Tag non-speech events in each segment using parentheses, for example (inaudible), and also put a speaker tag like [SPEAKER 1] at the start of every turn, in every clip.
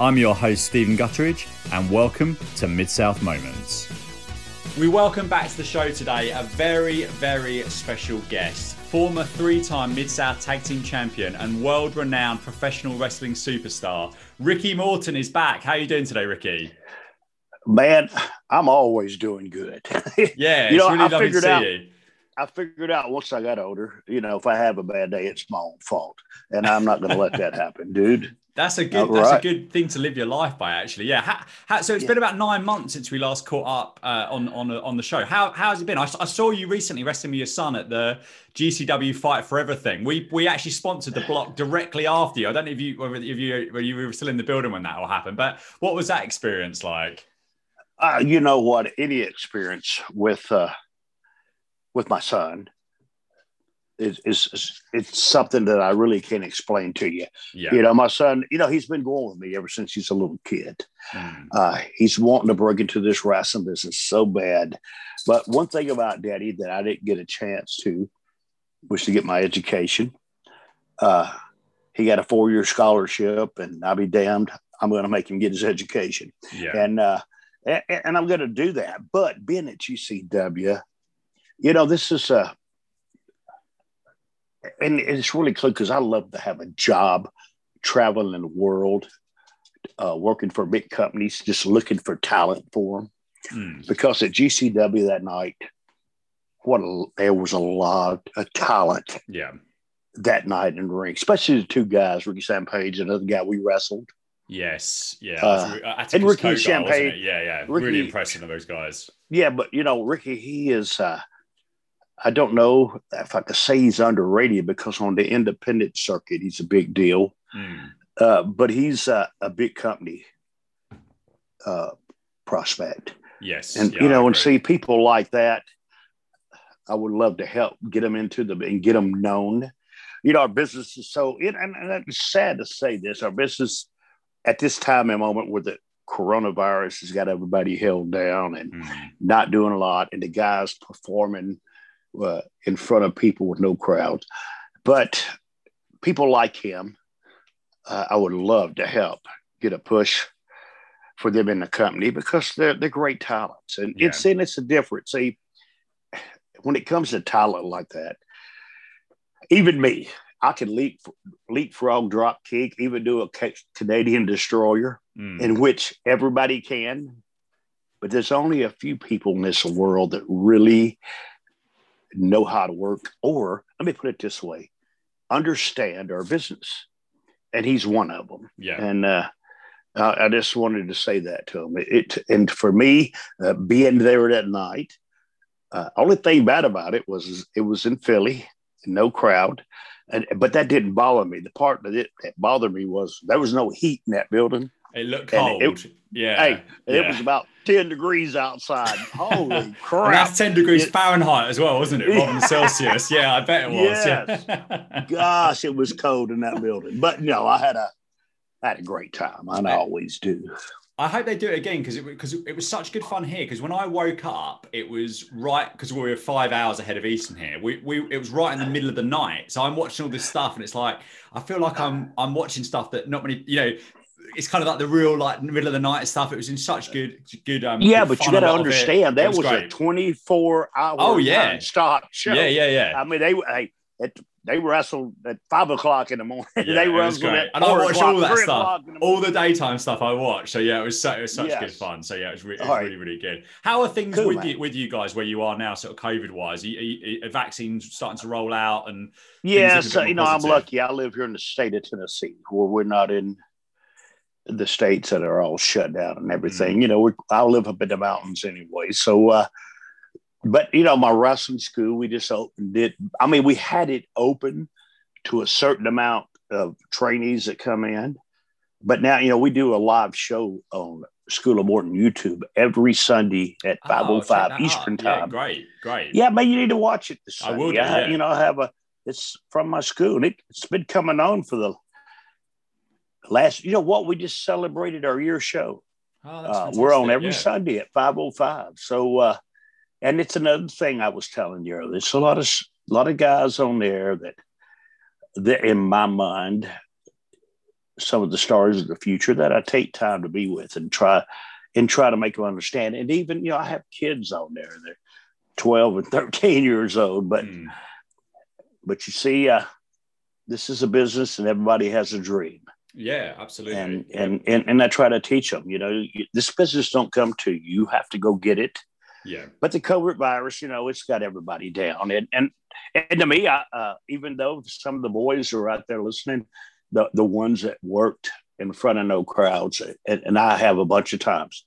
[SPEAKER 1] I'm your host, Stephen Gutteridge, and welcome to Mid South Moments. We welcome back to the show today a very, very special guest, former three time Mid South Tag Team Champion and world renowned professional wrestling superstar. Ricky Morton is back. How are you doing today, Ricky?
[SPEAKER 2] Man, I'm always doing good. (laughs)
[SPEAKER 1] Yeah, you know, really I figured
[SPEAKER 2] out,
[SPEAKER 1] you.
[SPEAKER 2] I figured out once I got older, you know, if I have a bad day, it's my own fault. And I'm not going to let that happen, dude. (laughs)
[SPEAKER 1] That's a good. that's a good thing to live your life by, actually. Yeah. How, how, so it's yeah. been about nine months since we last caught up uh, on on on the show. How how has it been? I, I, saw you recently wrestling with your son at the GCW Fight for Everything. We we actually sponsored the block directly after you. I don't know if you whether if you whether you were still in the building when that all happened, but what was that experience like?
[SPEAKER 2] Uh, you know what? Any experience with uh, with my son is, is, it's something that I really can't explain to you. Yeah. You know, my son, you know, he's been going with me ever since he's a little kid. Mm. Uh, he's wanting to break into this wrestling business so bad. But one thing about daddy that I didn't get a chance to was to get my education. Uh, he got a four year scholarship, and I'll be damned, I'm going to make him get his education. Yeah. And, uh, and, I'm going to do that. But being at GCW, you know, this is a, and it's really cool because I love to have a job traveling the world, uh, working for big companies, just looking for talent for them. Mm. Because at GCW that night, what a, there was a lot of talent.
[SPEAKER 1] Yeah.
[SPEAKER 2] That night in the ring, especially the two guys, Ricky Shane Page, another guy we wrestled.
[SPEAKER 1] Yes, yeah, uh, and Ricky Shane Page, yeah, yeah, Ricky, really impressive of those guys.
[SPEAKER 2] Yeah, but you know, Ricky, he is. Uh, I don't know if I could say he's underrated because on the independent circuit, he's a big deal. Mm. Uh, but he's a big company uh, prospect.
[SPEAKER 1] Yes.
[SPEAKER 2] And, yeah, you know, and see people like that, I would love to help get them into the and get them known. You know, our business is so, it, and, and it's sad to say this, our business at this time and moment where the coronavirus has got everybody held down and mm. not doing a lot, and the guys performing uh, in front of people with no crowds. But people like him, uh, I would love to help get a push for them in the company because they're they're great talents, and yeah. it's and it's a difference. See, when it comes to talent like that, even me, I can leap leapfrog, drop kick, even do a Canadian destroyer, mm. in which everybody can. But there's only a few people in this world that really know how to work, or let me put it this way understand our business. And he's one of them.
[SPEAKER 1] Yeah.
[SPEAKER 2] And uh, I just wanted to say that to him. It, and for me, uh, being there that night, uh, only thing bad about it was it was in Philly, no crowd, and but that didn't bother me. The part that it that bothered me was there was no heat in that building.
[SPEAKER 1] It looked cold. It, yeah.
[SPEAKER 2] Hey,
[SPEAKER 1] yeah.
[SPEAKER 2] it was about 10 degrees outside. (laughs) Holy crap. And
[SPEAKER 1] that's 10 degrees it, Fahrenheit as well, wasn't it? Rather than (laughs) Celsius. Yeah, I bet it was.
[SPEAKER 2] Yes. Yeah. Gosh, it was cold in that building. But no, I had a I had a great time. I always do.
[SPEAKER 1] I hope they do it again because it because it was such good fun here. Because when I woke up, it was right because we were five hours ahead of Eastern here. We, we it was right in the middle of the night. So I'm watching all this stuff, and it's like I feel like I'm I'm watching stuff that not many you know it's kind of like the real like middle of the night stuff. It was in such good, good. Um,
[SPEAKER 2] yeah,
[SPEAKER 1] good
[SPEAKER 2] but you got to understand that was, was a twenty-four hour.
[SPEAKER 1] Oh yeah,
[SPEAKER 2] stop show.
[SPEAKER 1] Yeah, yeah, yeah.
[SPEAKER 2] I mean, they hey, it, they wrestled at five o'clock in the morning. (laughs) Yeah, they wrestled at
[SPEAKER 1] and I watched all that stuff, all the daytime stuff I watched. So yeah, it was so, it was such yes. good fun. So yeah, it was, re- it was right. really really good. How are things cool, with man. you with you guys where you are now, sort of COVID wise? Are, are, are vaccines starting to roll out and
[SPEAKER 2] yeah, so you know positive? I'm lucky. I live here in the state of Tennessee, where we're not in the states that are all shut down and everything. Mm-hmm. You know, I live up in the mountains anyway. So, uh, but you know, my wrestling school, we just opened it. I mean, we had it open to a certain amount of trainees that come in, but now you know we do a live show on School of Morton YouTube every Sunday at five oh five Eastern
[SPEAKER 1] up.
[SPEAKER 2] time.
[SPEAKER 1] Yeah, great, great.
[SPEAKER 2] Yeah, man, you need to watch it. This
[SPEAKER 1] I will. Do,
[SPEAKER 2] I, yeah. You know, I have a. It's from my school. It, it's been coming on for the last, you know what? We just celebrated our year show. Oh, uh, we're on every yeah. Sunday at 505. So, uh, and it's another thing I was telling you. There's a lot of a lot of guys on there that, that in my mind, some of the stars of the future that I take time to be with and try and try to make them understand. And even, you know, I have kids on there. They're 12 and 13 (laughs) years old, but mm. but you see, uh, this is a business and everybody has a dream.
[SPEAKER 1] Yeah, absolutely.
[SPEAKER 2] And and and, and I try to teach them, you know, this business don't come to you. You have to go get it.
[SPEAKER 1] Yeah.
[SPEAKER 2] But the COVID virus, you know, it's got everybody down. And and and to me, I, uh, even though some of the boys are out there listening, the the ones that worked in front of no crowds, and, and I have a bunch of times,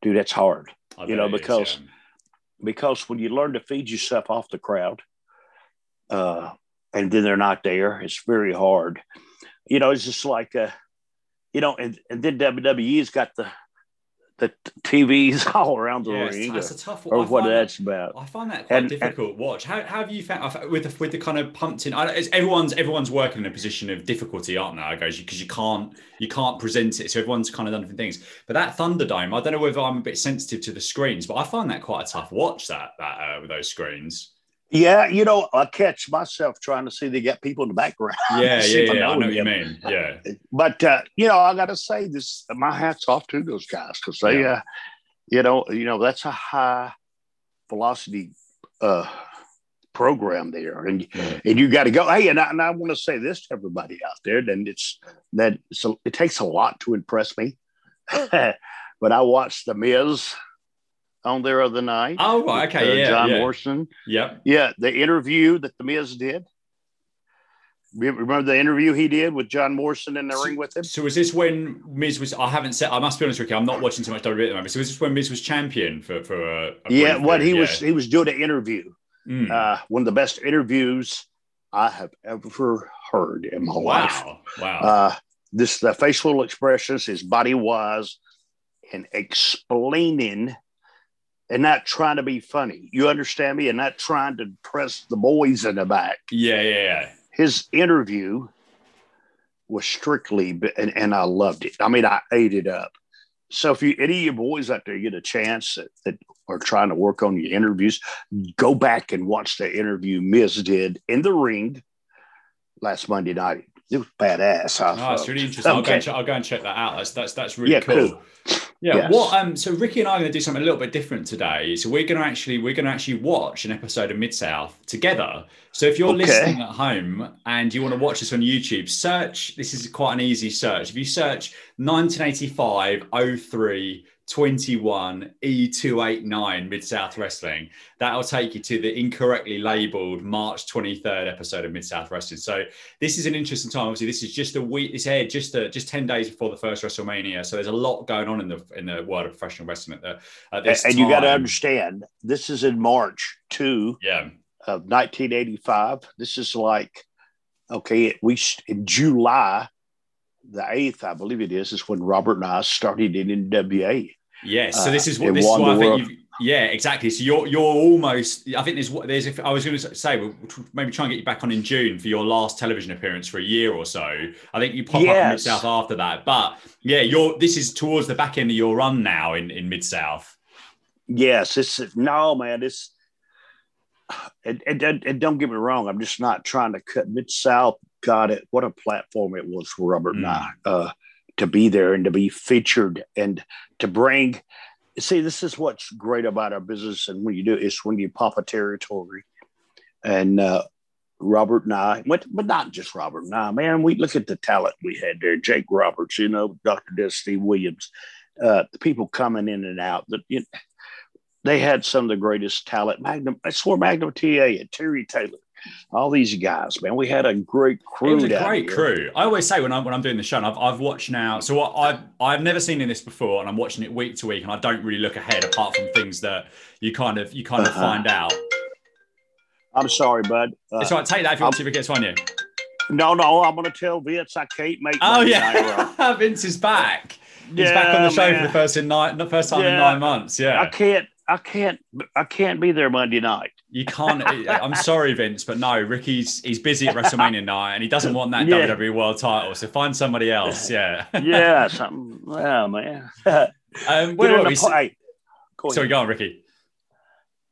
[SPEAKER 2] dude, that's hard. I you know, because is, yeah. because when you learn to feed yourself off the crowd, uh, and then they're not there, it's very hard. You know, it's just like, uh, you know, and, and then WWE's got the the TVs (laughs) all around the yeah, ring. That's a tough one. Or what that's
[SPEAKER 1] that,
[SPEAKER 2] about.
[SPEAKER 1] I find that quite and, difficult and, watch. How, how, have you found with the, with the kind of pumped in? everyone's everyone's working in a position of difficulty, aren't they? I goes because you can't you can't present it, so everyone's kind of done different things. But that Thunderdome, I don't know whether I'm a bit sensitive to the screens, but I find that quite a tough watch. That that uh, with those screens.
[SPEAKER 2] Yeah, you know, I catch myself trying to see they get people in the background. (laughs)
[SPEAKER 1] Yeah, yeah, yeah. I know, what you mean. Yeah.
[SPEAKER 2] But uh, you know, I got to say this. My hats off to those guys because they, yeah. uh, you know, you know, that's a high velocity uh, program there, and yeah. and you got to go. Hey, and I, and I want to say this to everybody out there. Then it's that so it takes a lot to impress me. (laughs) but I watched the Miz on there other night.
[SPEAKER 1] Oh, okay, uh, yeah,
[SPEAKER 2] John
[SPEAKER 1] yeah.
[SPEAKER 2] Morrison.
[SPEAKER 1] Yep.
[SPEAKER 2] Yeah, the interview that the Miz did. Remember the interview he did with John Morrison in the
[SPEAKER 1] so,
[SPEAKER 2] ring with him?
[SPEAKER 1] So was this when Miz was? I haven't said. I must be honest with you. I'm not watching too much WWE at the moment. So was this when Miz was champion for for a? a
[SPEAKER 2] yeah, what he yeah. was he was doing an interview. Mm. Uh, one of the best interviews I have ever heard in my
[SPEAKER 1] wow.
[SPEAKER 2] life.
[SPEAKER 1] Wow!
[SPEAKER 2] Uh, this the facial expressions, his body was, and explaining and not trying to be funny. You understand me? And not trying to press the boys in the back.
[SPEAKER 1] Yeah, yeah, yeah.
[SPEAKER 2] His interview was strictly, and, and I loved it. I mean, I ate it up. So if you any of your boys out there get a chance that, that are trying to work on your interviews, go back and watch the interview Miz did in the ring last Monday night. It was badass.
[SPEAKER 1] I oh, it's really interesting. Okay. I'll, go and, I'll go and check that out. That's that's that's really yeah, cool. cool. Yeah. Yes. What um so Ricky and I are going to do something a little bit different today. So we're going to actually we're going to actually watch an episode of Mid South together. So if you're okay. listening at home and you want to watch this on YouTube, search this is quite an easy search. If you search 1985 03 21 E289 Mid South Wrestling. That'll take you to the incorrectly labeled March 23rd episode of Mid South Wrestling. So this is an interesting time. Obviously, this is just a week. It's aired just a, just 10 days before the first WrestleMania. So there's a lot going on in the in the world of professional wrestling at, the, at this
[SPEAKER 2] and,
[SPEAKER 1] and
[SPEAKER 2] you got to understand, this is in March 2
[SPEAKER 1] yeah.
[SPEAKER 2] of 1985. This is like okay, we in July the eighth, I believe it is, is when Robert and I started in NWA.
[SPEAKER 1] Yes. So this is what uh, this is what I think you've yeah, exactly. So you're you're almost. I think there's what there's. If I was going to say, we'll maybe try and get you back on in June for your last television appearance for a year or so. I think you pop yes. up in Mid South after that. But yeah, you're. This is towards the back end of your run now in in Mid South.
[SPEAKER 2] Yes, it's no man. It's and, and, and, don't get me wrong. I'm just not trying to cut Mid South. Got it. What a platform it was for Robert mm. and I. Uh, to be there and to be featured and to bring see this is what's great about our business and when you do it's when you pop a territory and uh, robert and i but, but not just robert and i man we look at the talent we had there. Jake roberts you know dr death steve williams uh, the people coming in and out that you know, they had some of the greatest talent. Magnum i swore magnum ta and terry taylor all these guys, man. We had a great crew.
[SPEAKER 1] It was a great here. crew. I always say when I'm when I'm doing the show, I've, I've watched now. So I've I've never seen in this before, and I'm watching it week to week, and I don't really look ahead apart from things that you kind of you kind of uh-huh. find out.
[SPEAKER 2] I'm sorry, bud.
[SPEAKER 1] Uh, it's all right. Take that if you want to. If it gets on you.
[SPEAKER 2] No, no. I'm going to tell Vince I can't make.
[SPEAKER 1] Oh yeah, (laughs) Vince is back. He's yeah, back on the show man. for the first in nine, the first time yeah. in nine months. Yeah,
[SPEAKER 2] I can't. I can't. I can't be there Monday night.
[SPEAKER 1] You can't. I'm sorry, Vince, but no. Ricky's he's busy at WrestleMania night, and he doesn't want that yeah. WWE World Title. So find somebody else. Yeah. (laughs)
[SPEAKER 2] yeah. Something. Well, man.
[SPEAKER 1] um, where are we? Play. Sorry, go on, Ricky.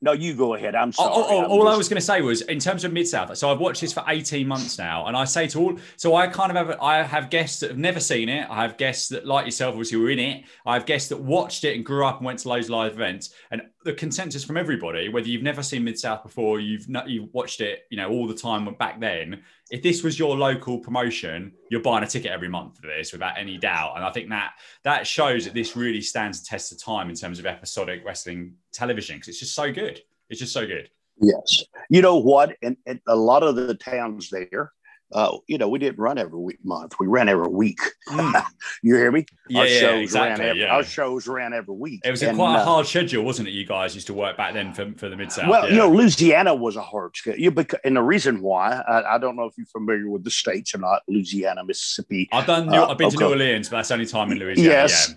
[SPEAKER 2] No, you go ahead. I'm oh, oh, sorry.
[SPEAKER 1] Oh, oh,
[SPEAKER 2] I'm
[SPEAKER 1] all
[SPEAKER 2] just-
[SPEAKER 1] I was going to say was in terms of Mid South. So I've watched this for 18 months now, and I say to all, so I kind of have, I have guests that have never seen it. I have guests that, like yourself, obviously were in it. I have guests that watched it and grew up and went to those live events. And the consensus from everybody, whether you've never seen Mid South before, you've not, you've watched it, you know, all the time back then. If this was your local promotion, you're buying a ticket every month for this without any doubt. And I think that that shows that this really stands the test of time in terms of episodic wrestling television because it's just so good. It's just so good.
[SPEAKER 2] Yes. You know what? And, and a lot of the towns there, uh, you know, we didn't run every week month. We ran every week.
[SPEAKER 1] Mm. (laughs)
[SPEAKER 2] you hear me?
[SPEAKER 1] Yeah,
[SPEAKER 2] our
[SPEAKER 1] yeah,
[SPEAKER 2] shows
[SPEAKER 1] exactly,
[SPEAKER 2] ran every,
[SPEAKER 1] yeah.
[SPEAKER 2] our shows ran every week.
[SPEAKER 1] It was a
[SPEAKER 2] And,
[SPEAKER 1] quite a
[SPEAKER 2] uh,
[SPEAKER 1] hard schedule, wasn't it? You guys used to work back then for, for the Mid South.
[SPEAKER 2] Well,
[SPEAKER 1] yeah.
[SPEAKER 2] you know, Louisiana was a hard schedule. And the reason why, I, I don't know if you're familiar with the states or not, Louisiana, Mississippi.
[SPEAKER 1] I've done. New,
[SPEAKER 2] uh,
[SPEAKER 1] I've been to New. Orleans, but that's only time in Louisiana.
[SPEAKER 2] yes.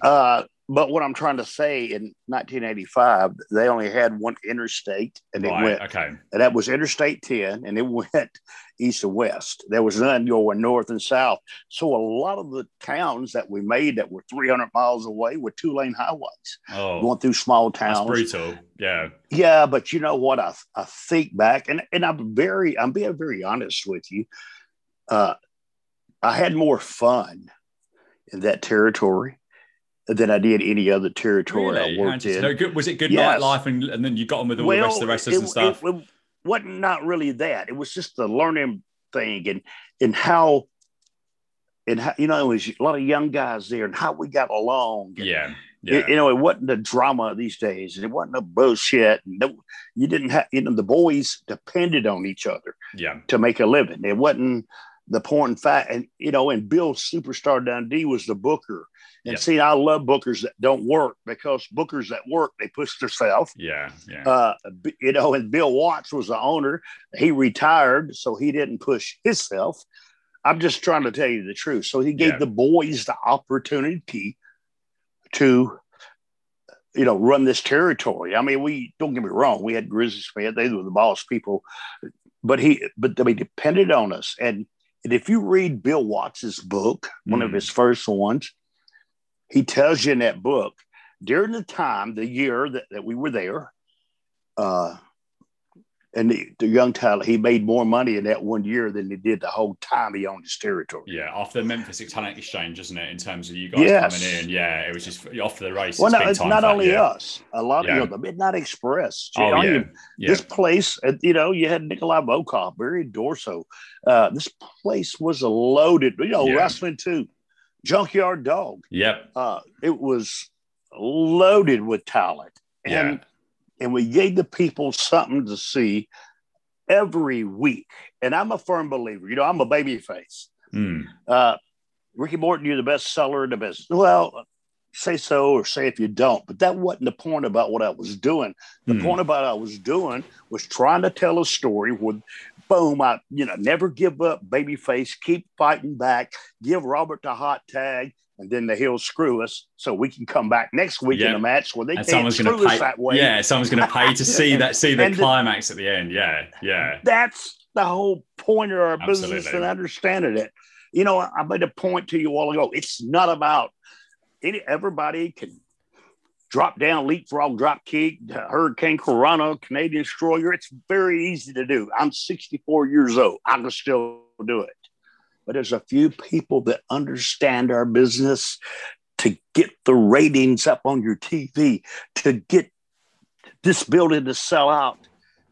[SPEAKER 2] But what I'm trying to say in 1985, they only had one interstate and
[SPEAKER 1] Yeah.
[SPEAKER 2] it went,
[SPEAKER 1] Okay.
[SPEAKER 2] and that was Interstate 10, and it (laughs) went east and west. There was none going north and south. So a lot of the towns that we made that were 300 miles away were two lane highways
[SPEAKER 1] Oh,
[SPEAKER 2] going through small towns.
[SPEAKER 1] brutal. Yeah.
[SPEAKER 2] Yeah, but you know what? I, I think back, and, and I'm very, I'm being very honest with you. Uh, I had more fun in that territory than I did any other territory
[SPEAKER 1] Really?
[SPEAKER 2] I worked in.
[SPEAKER 1] No, good, was it good
[SPEAKER 2] Yes.
[SPEAKER 1] nightlife and, and then you got on with all the rest of the wrestlers
[SPEAKER 2] it,
[SPEAKER 1] and stuff?
[SPEAKER 2] It, it wasn't not really that. It was just the learning thing and and how and how you know it was a lot of young guys there and how we got along. And,
[SPEAKER 1] yeah.
[SPEAKER 2] it- you know, it wasn't the drama these days, and it wasn't the bullshit. No, you didn't have, you know, the boys depended on each other
[SPEAKER 1] yeah.
[SPEAKER 2] to make a living. It wasn't the point in fact, and you know, and Bill Superstar Dundee was the booker. And
[SPEAKER 1] Yeah.
[SPEAKER 2] see, I love bookers that don't work because bookers that work, they push themselves.
[SPEAKER 1] Yeah. Yeah.
[SPEAKER 2] Uh, you know, and Bill Watts was the owner. He retired, so he didn't push himself. I'm just trying to tell you the truth. So he gave
[SPEAKER 1] Yeah.
[SPEAKER 2] the boys the opportunity to, you know, run this territory. I mean, we don't get me wrong, we had Grizzly Smith; they were the boss people, but he, but they depended on us. And, and if you read Bill Watts's book, one of
[SPEAKER 1] Mm.
[SPEAKER 2] his first ones, he tells you in that book during the time, the year that, that we were there, uh, and the, the young talent, he made more money in that one year than he did the whole time he owned his territory.
[SPEAKER 1] Yeah, after the Memphis Talent Exchange, isn't it? In terms of you guys
[SPEAKER 2] Yes.
[SPEAKER 1] coming in, yeah, it was just off the race.
[SPEAKER 2] Well, no, it's
[SPEAKER 1] time
[SPEAKER 2] not only
[SPEAKER 1] yeah.
[SPEAKER 2] us. A lot
[SPEAKER 1] Yeah.
[SPEAKER 2] of the Midnight Express.
[SPEAKER 1] Oh
[SPEAKER 2] know,
[SPEAKER 1] yeah,
[SPEAKER 2] you-
[SPEAKER 1] yeah,
[SPEAKER 2] This place, uh, you know, you had Nikolai Volkov, Barry Darsow. Uh, this place was loaded, you know,
[SPEAKER 1] Yeah.
[SPEAKER 2] wrestling too. Junkyard Dog.
[SPEAKER 1] yep,
[SPEAKER 2] Uh, it was loaded with talent. And
[SPEAKER 1] yeah,
[SPEAKER 2] and we gave the people something to see every week. And I'm a firm believer. You know, I'm a baby face.
[SPEAKER 1] Mm.
[SPEAKER 2] Uh, Ricky Morton, you're the best seller in the business. Well, say so or say if you don't. But that wasn't the point about what I was doing. The
[SPEAKER 1] Hmm.
[SPEAKER 2] point about what I was doing was trying to tell a story with boom, I you know, never give up, baby face, keep fighting back, give Robert the hot tag, and then the he'll screw us so we can come back next week in a match where they
[SPEAKER 1] and
[SPEAKER 2] can't screw us
[SPEAKER 1] pay.
[SPEAKER 2] that way.
[SPEAKER 1] Yeah, someone's going to pay to see (laughs) that, see the
[SPEAKER 2] And the-
[SPEAKER 1] climax at the end. Yeah, yeah,
[SPEAKER 2] That's the whole point of our business
[SPEAKER 1] Absolutely.
[SPEAKER 2] and understanding it. You know, I made a point to you all ago. It's not about any everybody can drop down, leapfrog, drop kick, hurricanrana, Canadian destroyer. It's very easy to do. I'm 64 years old. I can still do it. But there's a few people that understand our business to get the ratings up on your TV, to get this building to sell out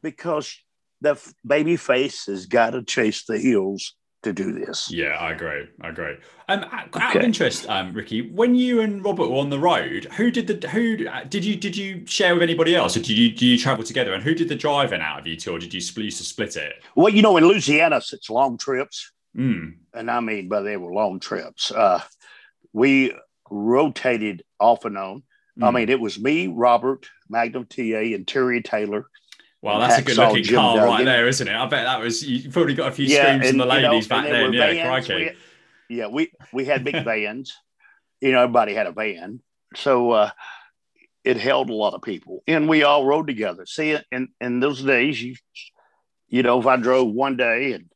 [SPEAKER 2] because the baby face has got to chase the heels to do this.
[SPEAKER 1] yeah. I agree. I agree. Um, out out of interest, um, Ricky, when you and Robert were on the road, who did the who uh, did you did you share with anybody else, or did you do you travel together? And who did the driving out of you two, or did you split used to split it?
[SPEAKER 2] Well, you know, in Louisiana, it's long trips,
[SPEAKER 1] Mm.
[SPEAKER 2] and I mean, but they were long trips. Uh, we rotated off and on. I
[SPEAKER 1] Mm.
[SPEAKER 2] mean, it was me, Robert, Magnum TA, and Terry Taylor.
[SPEAKER 1] Well, that's a good looking
[SPEAKER 2] Jim
[SPEAKER 1] car right there, isn't it? I bet that was you've probably got a few screams from the
[SPEAKER 2] you know,
[SPEAKER 1] ladies back then. Yeah,
[SPEAKER 2] vans.
[SPEAKER 1] crikey.
[SPEAKER 2] We had- yeah, we we had big (laughs) vans. You know, everybody had a van, so uh, it held a lot of people, and we all rode together. See, in in those days, you you know, if I drove one day and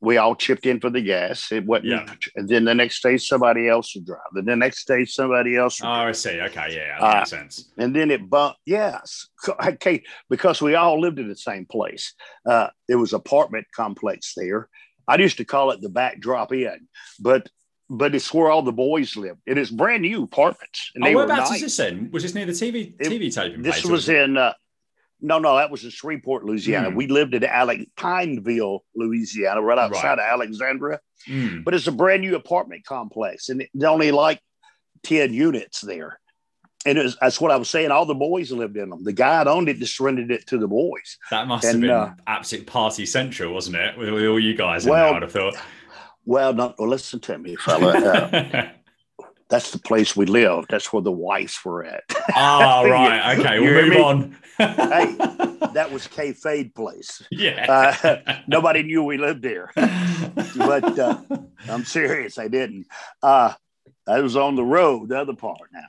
[SPEAKER 2] we all chipped in for the gas. It wasn't,
[SPEAKER 1] Yeah.
[SPEAKER 2] and then the next day somebody else would drive. And the next day somebody else would
[SPEAKER 1] Oh,
[SPEAKER 2] drive.
[SPEAKER 1] I see. Okay, yeah, that
[SPEAKER 2] Uh,
[SPEAKER 1] makes sense.
[SPEAKER 2] And then it bumped. Yes, okay, because we all lived in the same place. Uh, there was apartment complex there. I used to call it the backdrop inn, but but it's where all the boys lived. It is brand new apartments, and
[SPEAKER 1] Oh, whereabouts
[SPEAKER 2] nice.
[SPEAKER 1] is this in? Was this near the TV TV taping
[SPEAKER 2] This
[SPEAKER 1] place? or
[SPEAKER 2] was in. Uh, no, no, that was in Shreveport, Louisiana.
[SPEAKER 1] Hmm.
[SPEAKER 2] We lived in Alec Pineville, Louisiana, right outside of Alexandria.
[SPEAKER 1] Mm.
[SPEAKER 2] But it's a brand new apartment complex, and it's only like ten units there. And it was, that's what I was saying. All the boys lived in them. The guy that owned it just rented it to the boys.
[SPEAKER 1] That must
[SPEAKER 2] And,
[SPEAKER 1] have been
[SPEAKER 2] uh,
[SPEAKER 1] absolute party central, wasn't it? With, with all you guys in
[SPEAKER 2] Well,
[SPEAKER 1] there, I'd have thought.
[SPEAKER 2] Well, no, well, listen to me, fella. (laughs) Uh, that's the place we lived. That's where the wives were at.
[SPEAKER 1] Ah, (laughs) right. Okay, we'll move
[SPEAKER 2] me?
[SPEAKER 1] on.
[SPEAKER 2] Hey, (laughs) that was K Fade place.
[SPEAKER 1] yeah.
[SPEAKER 2] Uh, (laughs) nobody knew we lived there. but, uh, I'm serious. I didn't. Uh, I was on the road, the other part now.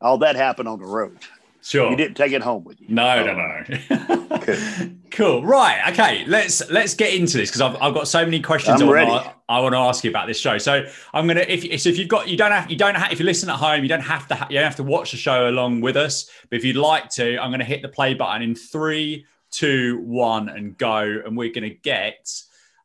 [SPEAKER 2] All that happened on the road.
[SPEAKER 1] Sure.
[SPEAKER 2] You didn't take it home with you.
[SPEAKER 1] No, no,
[SPEAKER 2] Uh,
[SPEAKER 1] no.
[SPEAKER 2] Cool. (laughs)
[SPEAKER 1] cool. Right. Okay. Let's let's get into this because I've, I've got so many questions
[SPEAKER 2] I'm
[SPEAKER 1] I
[SPEAKER 2] ready.
[SPEAKER 1] want, to, I want to ask you about this show. So I'm gonna if so if you've got you don't have you don't have if you listen at home you don't have to you don't have to watch the show along with us. But if you'd like to, I'm gonna hit the play button in three, two, one, and go, and we're gonna get.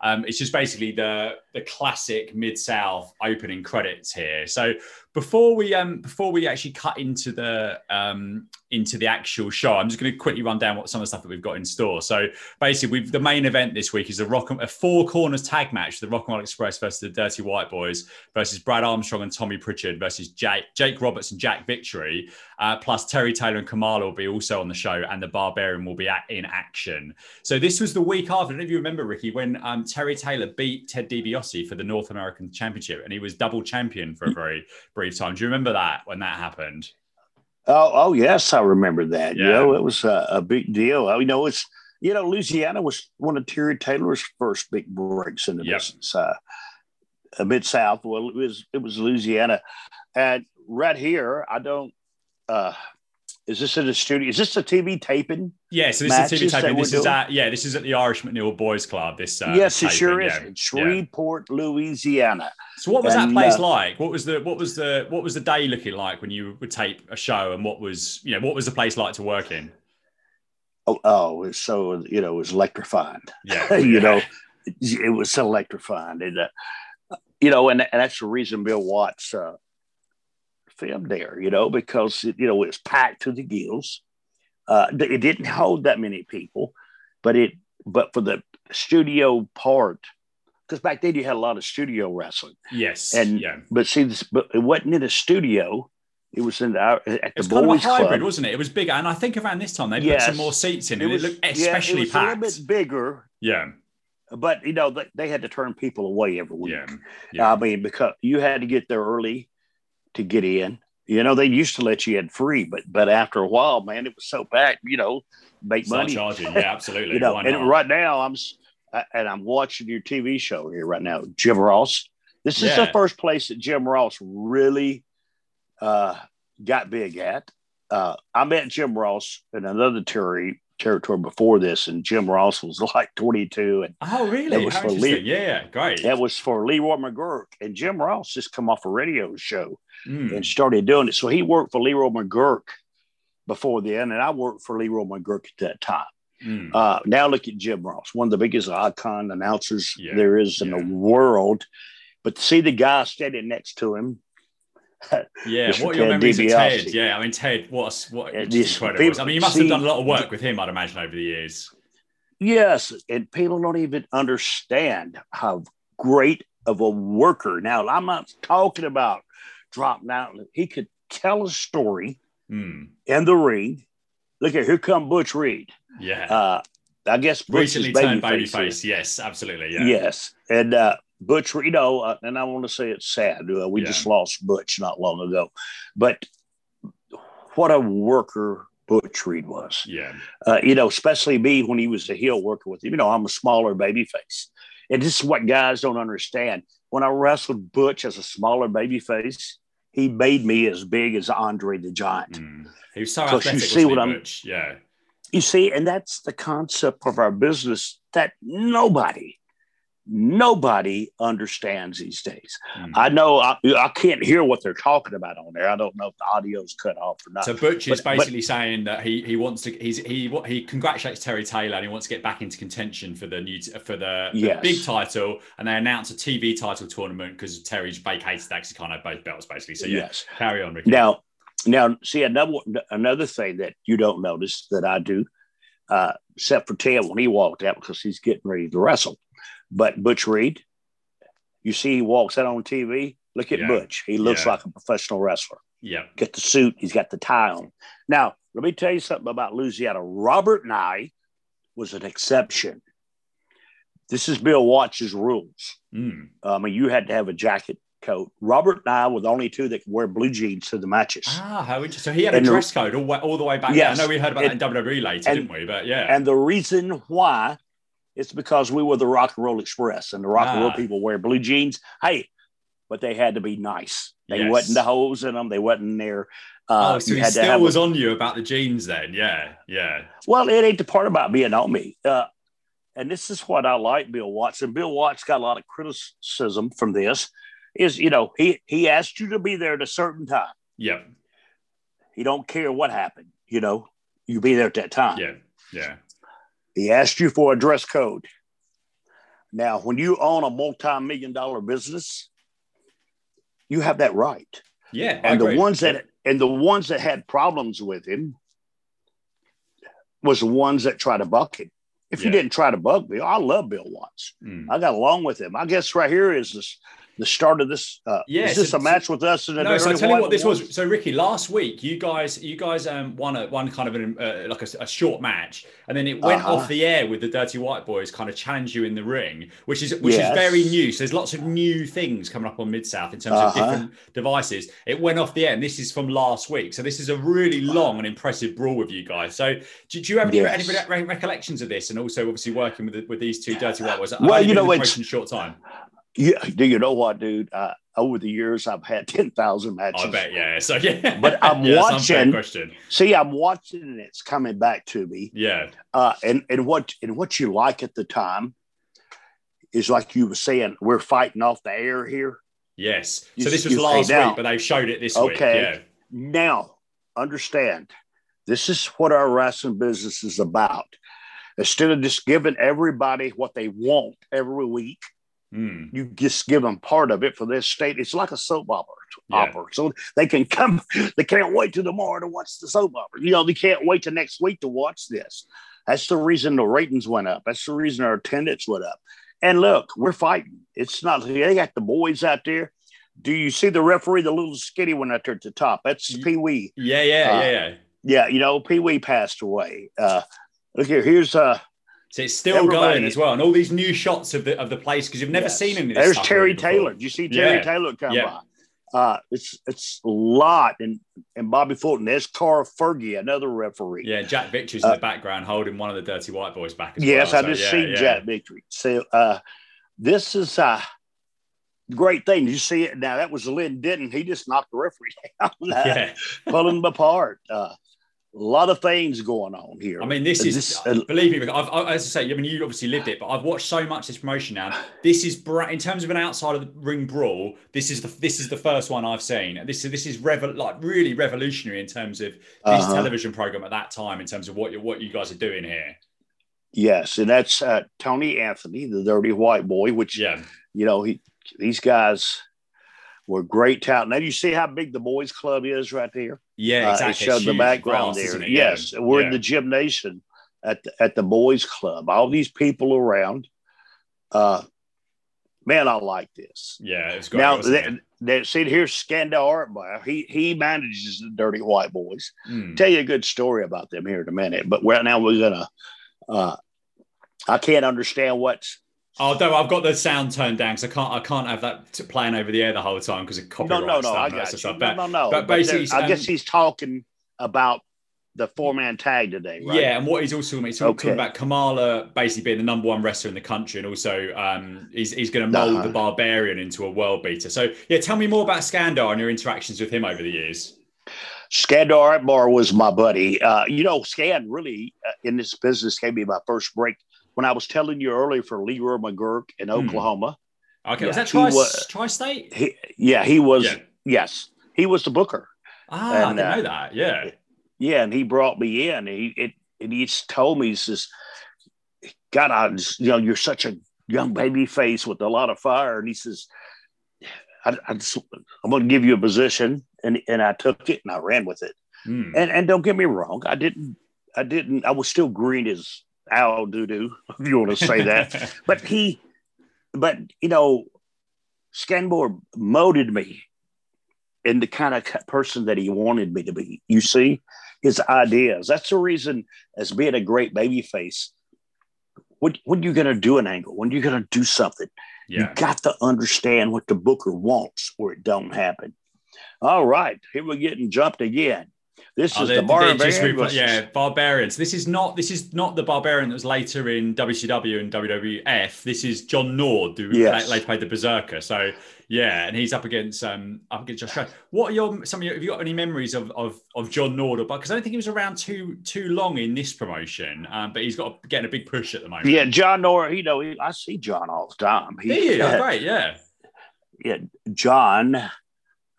[SPEAKER 1] Um, it's just basically the the classic mid south opening credits here. So before we um before we actually cut into the um into the actual show, I'm just going to quickly run down what some of the stuff that we've got in store. So basically, we've the main event this week is a rock a four corners tag match: the Rock and Roll Express versus the Dirty White Boys versus Brad Armstrong and Tommy Prichard versus Jake Jake Roberts and Jack Victory. Uh, plus Terry Taylor and Kamala will be also on the show, and the Barbarian will be at, in action. So this was the week after. I don't know if you remember, Ricky, when um, Terry Taylor beat Ted DiBiase for the North American Championship, and he was double champion for a very brief time. Do you remember that when that happened?
[SPEAKER 2] Oh, oh yes, I remember that. You
[SPEAKER 1] Yeah.
[SPEAKER 2] know, it was a, a big deal. I know it's you know, Louisiana was one of Terry Taylor's first big breaks in the
[SPEAKER 1] Yep.
[SPEAKER 2] business. Uh, a mid South. Well, it was it was Louisiana, and right here, I don't. uh Is this in the studio? Is this a TV taping?
[SPEAKER 1] Yeah, so this is
[SPEAKER 2] a TV
[SPEAKER 1] taping. This is
[SPEAKER 2] doing?
[SPEAKER 1] at yeah, this is at the Irish McNeil Boys Club. This uh,
[SPEAKER 2] yes,
[SPEAKER 1] this
[SPEAKER 2] it sure is.
[SPEAKER 1] yeah.
[SPEAKER 2] In
[SPEAKER 1] Yeah.
[SPEAKER 2] Shreveport, Louisiana.
[SPEAKER 1] So what was that place
[SPEAKER 2] uh,
[SPEAKER 1] like? What was the what was the what was the day looking like when you would tape a show, and what was you know what was the place like to work in?
[SPEAKER 2] Oh, oh, so you know, it was electrifying.
[SPEAKER 1] Yeah, (laughs)
[SPEAKER 2] you know, it, it was so electrifying. And, uh, you know, and, and that's the reason Bill Watts uh, filmed there, you know, because, it, you know, it was packed to the gills. Uh, it didn't hold that many people, but it, but for the studio part, because back then you had a lot of studio wrestling.
[SPEAKER 1] yes,
[SPEAKER 2] And
[SPEAKER 1] yeah.
[SPEAKER 2] but see, this, but it wasn't in a studio. It was in the at
[SPEAKER 1] It
[SPEAKER 2] the
[SPEAKER 1] was kind of a hybrid,
[SPEAKER 2] club.
[SPEAKER 1] wasn't it? It was bigger, and I think around this time they
[SPEAKER 2] Yes.
[SPEAKER 1] put some more seats in,
[SPEAKER 2] It
[SPEAKER 1] and
[SPEAKER 2] was
[SPEAKER 1] it looked
[SPEAKER 2] yeah,
[SPEAKER 1] especially
[SPEAKER 2] it was
[SPEAKER 1] packed.
[SPEAKER 2] a little bit bigger,
[SPEAKER 1] yeah,
[SPEAKER 2] but you know they, they had to turn people away every week.
[SPEAKER 1] yeah, yeah.
[SPEAKER 2] I mean, because you had to get there early to get in. You know, they used to let you in free, but but after a while, man, it was so packed. You know, make
[SPEAKER 1] Start
[SPEAKER 2] money.
[SPEAKER 1] charging. Yeah, absolutely. (laughs)
[SPEAKER 2] You know, and right now I'm and I'm watching your TV show here right now, Jim Ross. This is the first place that Jim Ross really uh, got big at. Uh, I met Jim Ross in another terry, territory before this, and Jim Ross was (laughs) like 22, and
[SPEAKER 1] Oh, really?
[SPEAKER 2] That was
[SPEAKER 1] How
[SPEAKER 2] for. Lee-
[SPEAKER 1] Yeah, great.
[SPEAKER 2] that was for Leroy McGuirk. And Jim Ross just come off a radio show
[SPEAKER 1] Mm.
[SPEAKER 2] and started doing it. So he worked for Leroy McGuirk before then, and I worked for Leroy McGuirk at that time.
[SPEAKER 1] Mm.
[SPEAKER 2] Uh, now look at Jim Ross, one of the biggest icon announcers
[SPEAKER 1] Yeah,
[SPEAKER 2] there is in
[SPEAKER 1] yeah.
[SPEAKER 2] the world. But to see the guy standing next to him,
[SPEAKER 1] Yeah, what your memories of Ted? Yeah, I mean Ted, what a- what
[SPEAKER 2] Yeah, this-
[SPEAKER 1] incredible.
[SPEAKER 2] people-
[SPEAKER 1] I mean, you must
[SPEAKER 2] see,
[SPEAKER 1] have done a lot of work with him, I'd imagine, over the years.
[SPEAKER 2] yes, and people don't even understand how great of a worker. Now, I'm not talking about dropping out. He could tell a story
[SPEAKER 1] Mm.
[SPEAKER 2] in the ring. Look at here come Butch Reed.
[SPEAKER 1] Yeah,
[SPEAKER 2] Uh, I guess Butch's
[SPEAKER 1] recently turned
[SPEAKER 2] babyface
[SPEAKER 1] babyface. Yes, absolutely. Yeah.
[SPEAKER 2] Yes, and uh, Butch, you know, uh, and I want to say it's sad. Uh, we
[SPEAKER 1] Yeah.
[SPEAKER 2] just lost Butch not long ago, but what a worker Butch Reed was.
[SPEAKER 1] Yeah.
[SPEAKER 2] Uh, you know, especially me when he was a heel working with him. You know, I'm a smaller baby face, and this is what guys don't understand. When I wrestled Butch as a smaller baby face, he made me as big as Andre the Giant.
[SPEAKER 1] Mm. He was so
[SPEAKER 2] Because you see what I'm-
[SPEAKER 1] Butch? Yeah.
[SPEAKER 2] You see, and that's the concept of our business that nobody, nobody understands these days. Mm. I know I, I, can't hear what they're talking about on there. I don't know if the audio's cut off or not.
[SPEAKER 1] So Butch is but, basically but, saying that he he wants to he's he he congratulates Terry Taylor and he wants to get back into contention for the new for the, the yes. big title and they announce a TV title tournament because Terry's vacated that because he can't have both belts basically. So yeah, yes. carry on, Ricky.
[SPEAKER 2] Now now see another another thing that you don't notice that I do. Uh, except for Ted when he walked out because he's getting ready to wrestle but Butch Reed, you see, he walks out on TV. Look at yeah. Butch. He looks yeah. like a professional wrestler.
[SPEAKER 1] Yeah.
[SPEAKER 2] Get the suit. He's got the tie on. Now, let me tell you something about Louisiana. Robert Nye was an exception. This is Bill Watts's rules. Mm. I mean, you had to have a jacket coat. Robert and I were the only two that could wear blue jeans to the matches.
[SPEAKER 1] Ah, how interesting. So he had and a dress code all, all the way back. Yes. I know we heard about and, that in WWE later, and, didn't we? But yeah.
[SPEAKER 2] And the reason why it's because we were the Rock and Roll Express, and the Rock ah. and Roll ah. people wear blue jeans. Hey, but they had to be nice. They yes. wasn't the holes in them. They wasn't there.
[SPEAKER 1] Uh, oh, so he still was a, on you about the jeans then? Yeah, yeah.
[SPEAKER 2] Well, it ain't the part about being on me. Uh, and this is what I like, Bill Watts. And Bill Watts got a lot of criticism from this. Is you know he he asked you to be there at a certain time.
[SPEAKER 1] Yeah.
[SPEAKER 2] He don't care what happened. You know, you be there at that time.
[SPEAKER 1] Yeah, yeah.
[SPEAKER 2] He asked you for a dress code. Now, when you own a multi-million dollar business, you have that right.
[SPEAKER 1] Yeah.
[SPEAKER 2] And the ones that and the ones that had problems with him was the ones that tried to buck him. If yeah. you didn't try to bug me, I love Bill Watts. Mm. I got along with him. I guess right here is this the start of this. Uh, yeah, is this so, a match with us?
[SPEAKER 1] no, so tell you what this was. So Ricky, last week you guys you guys um, won a one kind of an uh, like a, a, short match, and then it went uh-huh. off the air with the Dirty White Boys kind of challenge you in the ring, which is which yes. is very new. So there's lots of new things coming up on Mid South in terms uh-huh. of different devices. It went off the air, and this is from last week. So this is a really long and impressive brawl with you guys. So do, do you have any, yes. any recollections of this, and also obviously working with with these two Dirty White Boys?
[SPEAKER 2] Well, you know,
[SPEAKER 1] it's short time.
[SPEAKER 2] Yeah, do you know what, dude? Uh, over the years, I've had (laughs) ten thousand matches.
[SPEAKER 1] I bet, yeah. So yeah,
[SPEAKER 2] but I'm (laughs) watching. See, I'm watching, and it's coming back to me.
[SPEAKER 1] Yeah.
[SPEAKER 2] Uh, and and what and what you like at the time is like you were saying, we're fighting off the air here.
[SPEAKER 1] Yes. You, so this was last week, but they showed it this
[SPEAKER 2] okay,
[SPEAKER 1] week. Okay. Yeah.
[SPEAKER 2] Now, understand, this is what our wrestling business is about. Instead of just giving everybody what they want every week Mm. You just give them part of it for this state. It's like a soap opera. Yeah. opera. So they can come, (laughs) they can't wait till tomorrow to watch the soap opera. You know, they can't wait till next week to watch this. That's the reason the ratings went up. That's the reason our attendance went up. And look, we're fighting. It's not, they got the boys out there. Do you see the referee, the little skinny one out there at the top? That's Pee Wee.
[SPEAKER 1] Yeah, yeah, uh, yeah, yeah.
[SPEAKER 2] Yeah, you know, Pee Wee passed away. Uh, look here, here's uh
[SPEAKER 1] so it's still Everybody. going as well, and all these new shots of the of the place because you've never yes. seen any.
[SPEAKER 2] There's Terry Taylor. Did you see Terry yeah. Taylor come yeah. by? Uh, it's it's a lot, and and Bobby Fulton. There's Carl Fergie, another referee.
[SPEAKER 1] Yeah, Jack Victory's in the uh, background holding one of the Dirty White Boys back.
[SPEAKER 2] yes,
[SPEAKER 1] well,
[SPEAKER 2] I just so, yeah, see Jack Victory. So uh, this is a great thing. You see it now. That was Len Denton. He just knocked the referee (laughs) down, yeah. pulling him apart. Uh, a lot of things going on here.
[SPEAKER 1] I mean, this is this, uh, believe me. I've, I, as I say, I mean, you obviously lived it, but I've watched so much this promotion now. This is in terms of an outside of the ring brawl. This is the this is the first one I've seen. This is this is revo- like really revolutionary in terms of this uh-huh. television program at that time. In terms of what you what you guys are doing here.
[SPEAKER 2] Yes, and that's uh, Tony Anthony, the Dirty White Boy. Which yeah, you know, he these guys were great talent. Now you see how big the boys club is right there.
[SPEAKER 1] Yeah, exactly. Uh, it
[SPEAKER 2] showed the background there. Yes, yeah. we're yeah. in the gymnasium at the, at the boys club. All these people around. Uh, man, I like this.
[SPEAKER 1] Yeah, it's great.
[SPEAKER 2] Now, that, that, see, here's Skandor Akbar He he manages the Dirty White Boys. Mm. Tell you a good story about them here in a minute. But right now we're gonna. Uh, I can't understand what's
[SPEAKER 1] No, I've got the sound turned down because I can't. I can't have that playing over the air the whole time because it copyright
[SPEAKER 2] no, no, no,
[SPEAKER 1] I
[SPEAKER 2] got you. But, no, no, no. But basically, but I guess um, he's talking about the four man tag today, right?
[SPEAKER 1] Yeah, and what he's also he's talking okay. about Kamala basically being the number one wrestler in the country, and also um, he's he's going to mold uh-huh. the Barbarian into a world beater. So yeah, tell me more about Skandor and your interactions with him over the years.
[SPEAKER 2] Skandor Akbar was my buddy. Uh, you know, Scan really uh, in this business gave me my first break when I was telling you earlier for Leroy McGuirk in
[SPEAKER 1] Hmm.
[SPEAKER 2] Oklahoma.
[SPEAKER 1] Okay,
[SPEAKER 2] Yeah,
[SPEAKER 1] was that tri
[SPEAKER 2] was-
[SPEAKER 1] tri-state?
[SPEAKER 2] He, yeah, he was.
[SPEAKER 1] Yeah.
[SPEAKER 2] Yes, he was the booker.
[SPEAKER 1] Ah, I
[SPEAKER 2] And,
[SPEAKER 1] didn't
[SPEAKER 2] uh,
[SPEAKER 1] know that. Yeah.
[SPEAKER 2] Yeah, and he brought me in. He it and he just told me he says, "God, I just, you know you're such a young baby face with a lot of fire." And he says, I, I just, "I'm going to give you a position," and and I took it and I ran with it.
[SPEAKER 1] Hmm.
[SPEAKER 2] And and don't get me wrong, I didn't. I didn't. I was still green as owl doo doo, if you want to say that. (laughs) but he, but you know, Scanmore molded me in the kind of person that he wanted me to be. You see, his ideas. That's the reason, as being a great baby face, when, when you're going to do an angle, when you're going to do something, you got to understand what the booker wants or it don't happen. All right, here we're getting jumped again. This
[SPEAKER 1] Oh,
[SPEAKER 2] is the barbarian.
[SPEAKER 1] just repla-
[SPEAKER 2] versus-
[SPEAKER 1] yeah, barbarians. This is not this is not the barbarian that was later in WCW and WWF. This is John Nord, who
[SPEAKER 2] Yes.
[SPEAKER 1] later played the Berserker. So yeah, and he's up against um up against Josh. What are your some of your have you got any memories of of, of John Nord? Because I don't think he was around too too long in this promotion, um, but he's got getting a big push at the moment.
[SPEAKER 2] Yeah, John Nord. You know, he- I see John all the time.
[SPEAKER 1] Do you?
[SPEAKER 2] yeah, (laughs)
[SPEAKER 1] Oh, great, yeah.
[SPEAKER 2] yeah, John.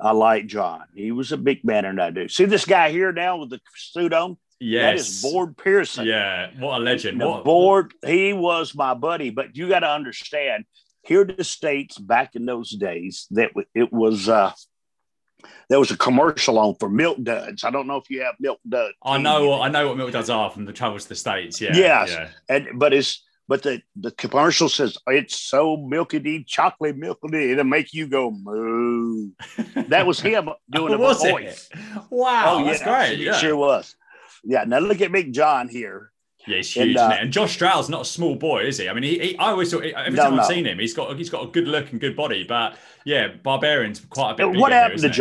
[SPEAKER 2] I like John. He was a big man and I do. See this guy here now with the suit on?
[SPEAKER 1] Yes.
[SPEAKER 2] That is Boyd Pierson.
[SPEAKER 1] Yeah, what a legend.
[SPEAKER 2] The
[SPEAKER 1] What
[SPEAKER 2] Boyd, he was my buddy, but you got to understand here in the States back in those days that it was, uh, there was a commercial on for Milk Duds. I don't know if you have Milk Duds.
[SPEAKER 1] I know what I know what milk duds are from the travels to the States. Yeah.
[SPEAKER 2] Yes.
[SPEAKER 1] Yeah.
[SPEAKER 2] And, but it's, but the, the commercial says it's so milky, dee, chocolate milky, it'll make you go moo. That was him (laughs) doing a
[SPEAKER 1] was
[SPEAKER 2] voice.
[SPEAKER 1] it? Wow, that's great.
[SPEAKER 2] It
[SPEAKER 1] Yeah.
[SPEAKER 2] sure was. Yeah. Now look at Big John here.
[SPEAKER 1] Yeah, he's
[SPEAKER 2] And,
[SPEAKER 1] huge,
[SPEAKER 2] uh,
[SPEAKER 1] isn't it? And Josh Stroud's not a small boy, is he? I mean, he, he I always thought every
[SPEAKER 2] No,
[SPEAKER 1] time I've
[SPEAKER 2] no.
[SPEAKER 1] seen him, he's got he's got a good look and good body. But yeah, Barbarian's quite a bit.
[SPEAKER 2] And
[SPEAKER 1] bigger
[SPEAKER 2] what
[SPEAKER 1] here,
[SPEAKER 2] happened to
[SPEAKER 1] isn't it?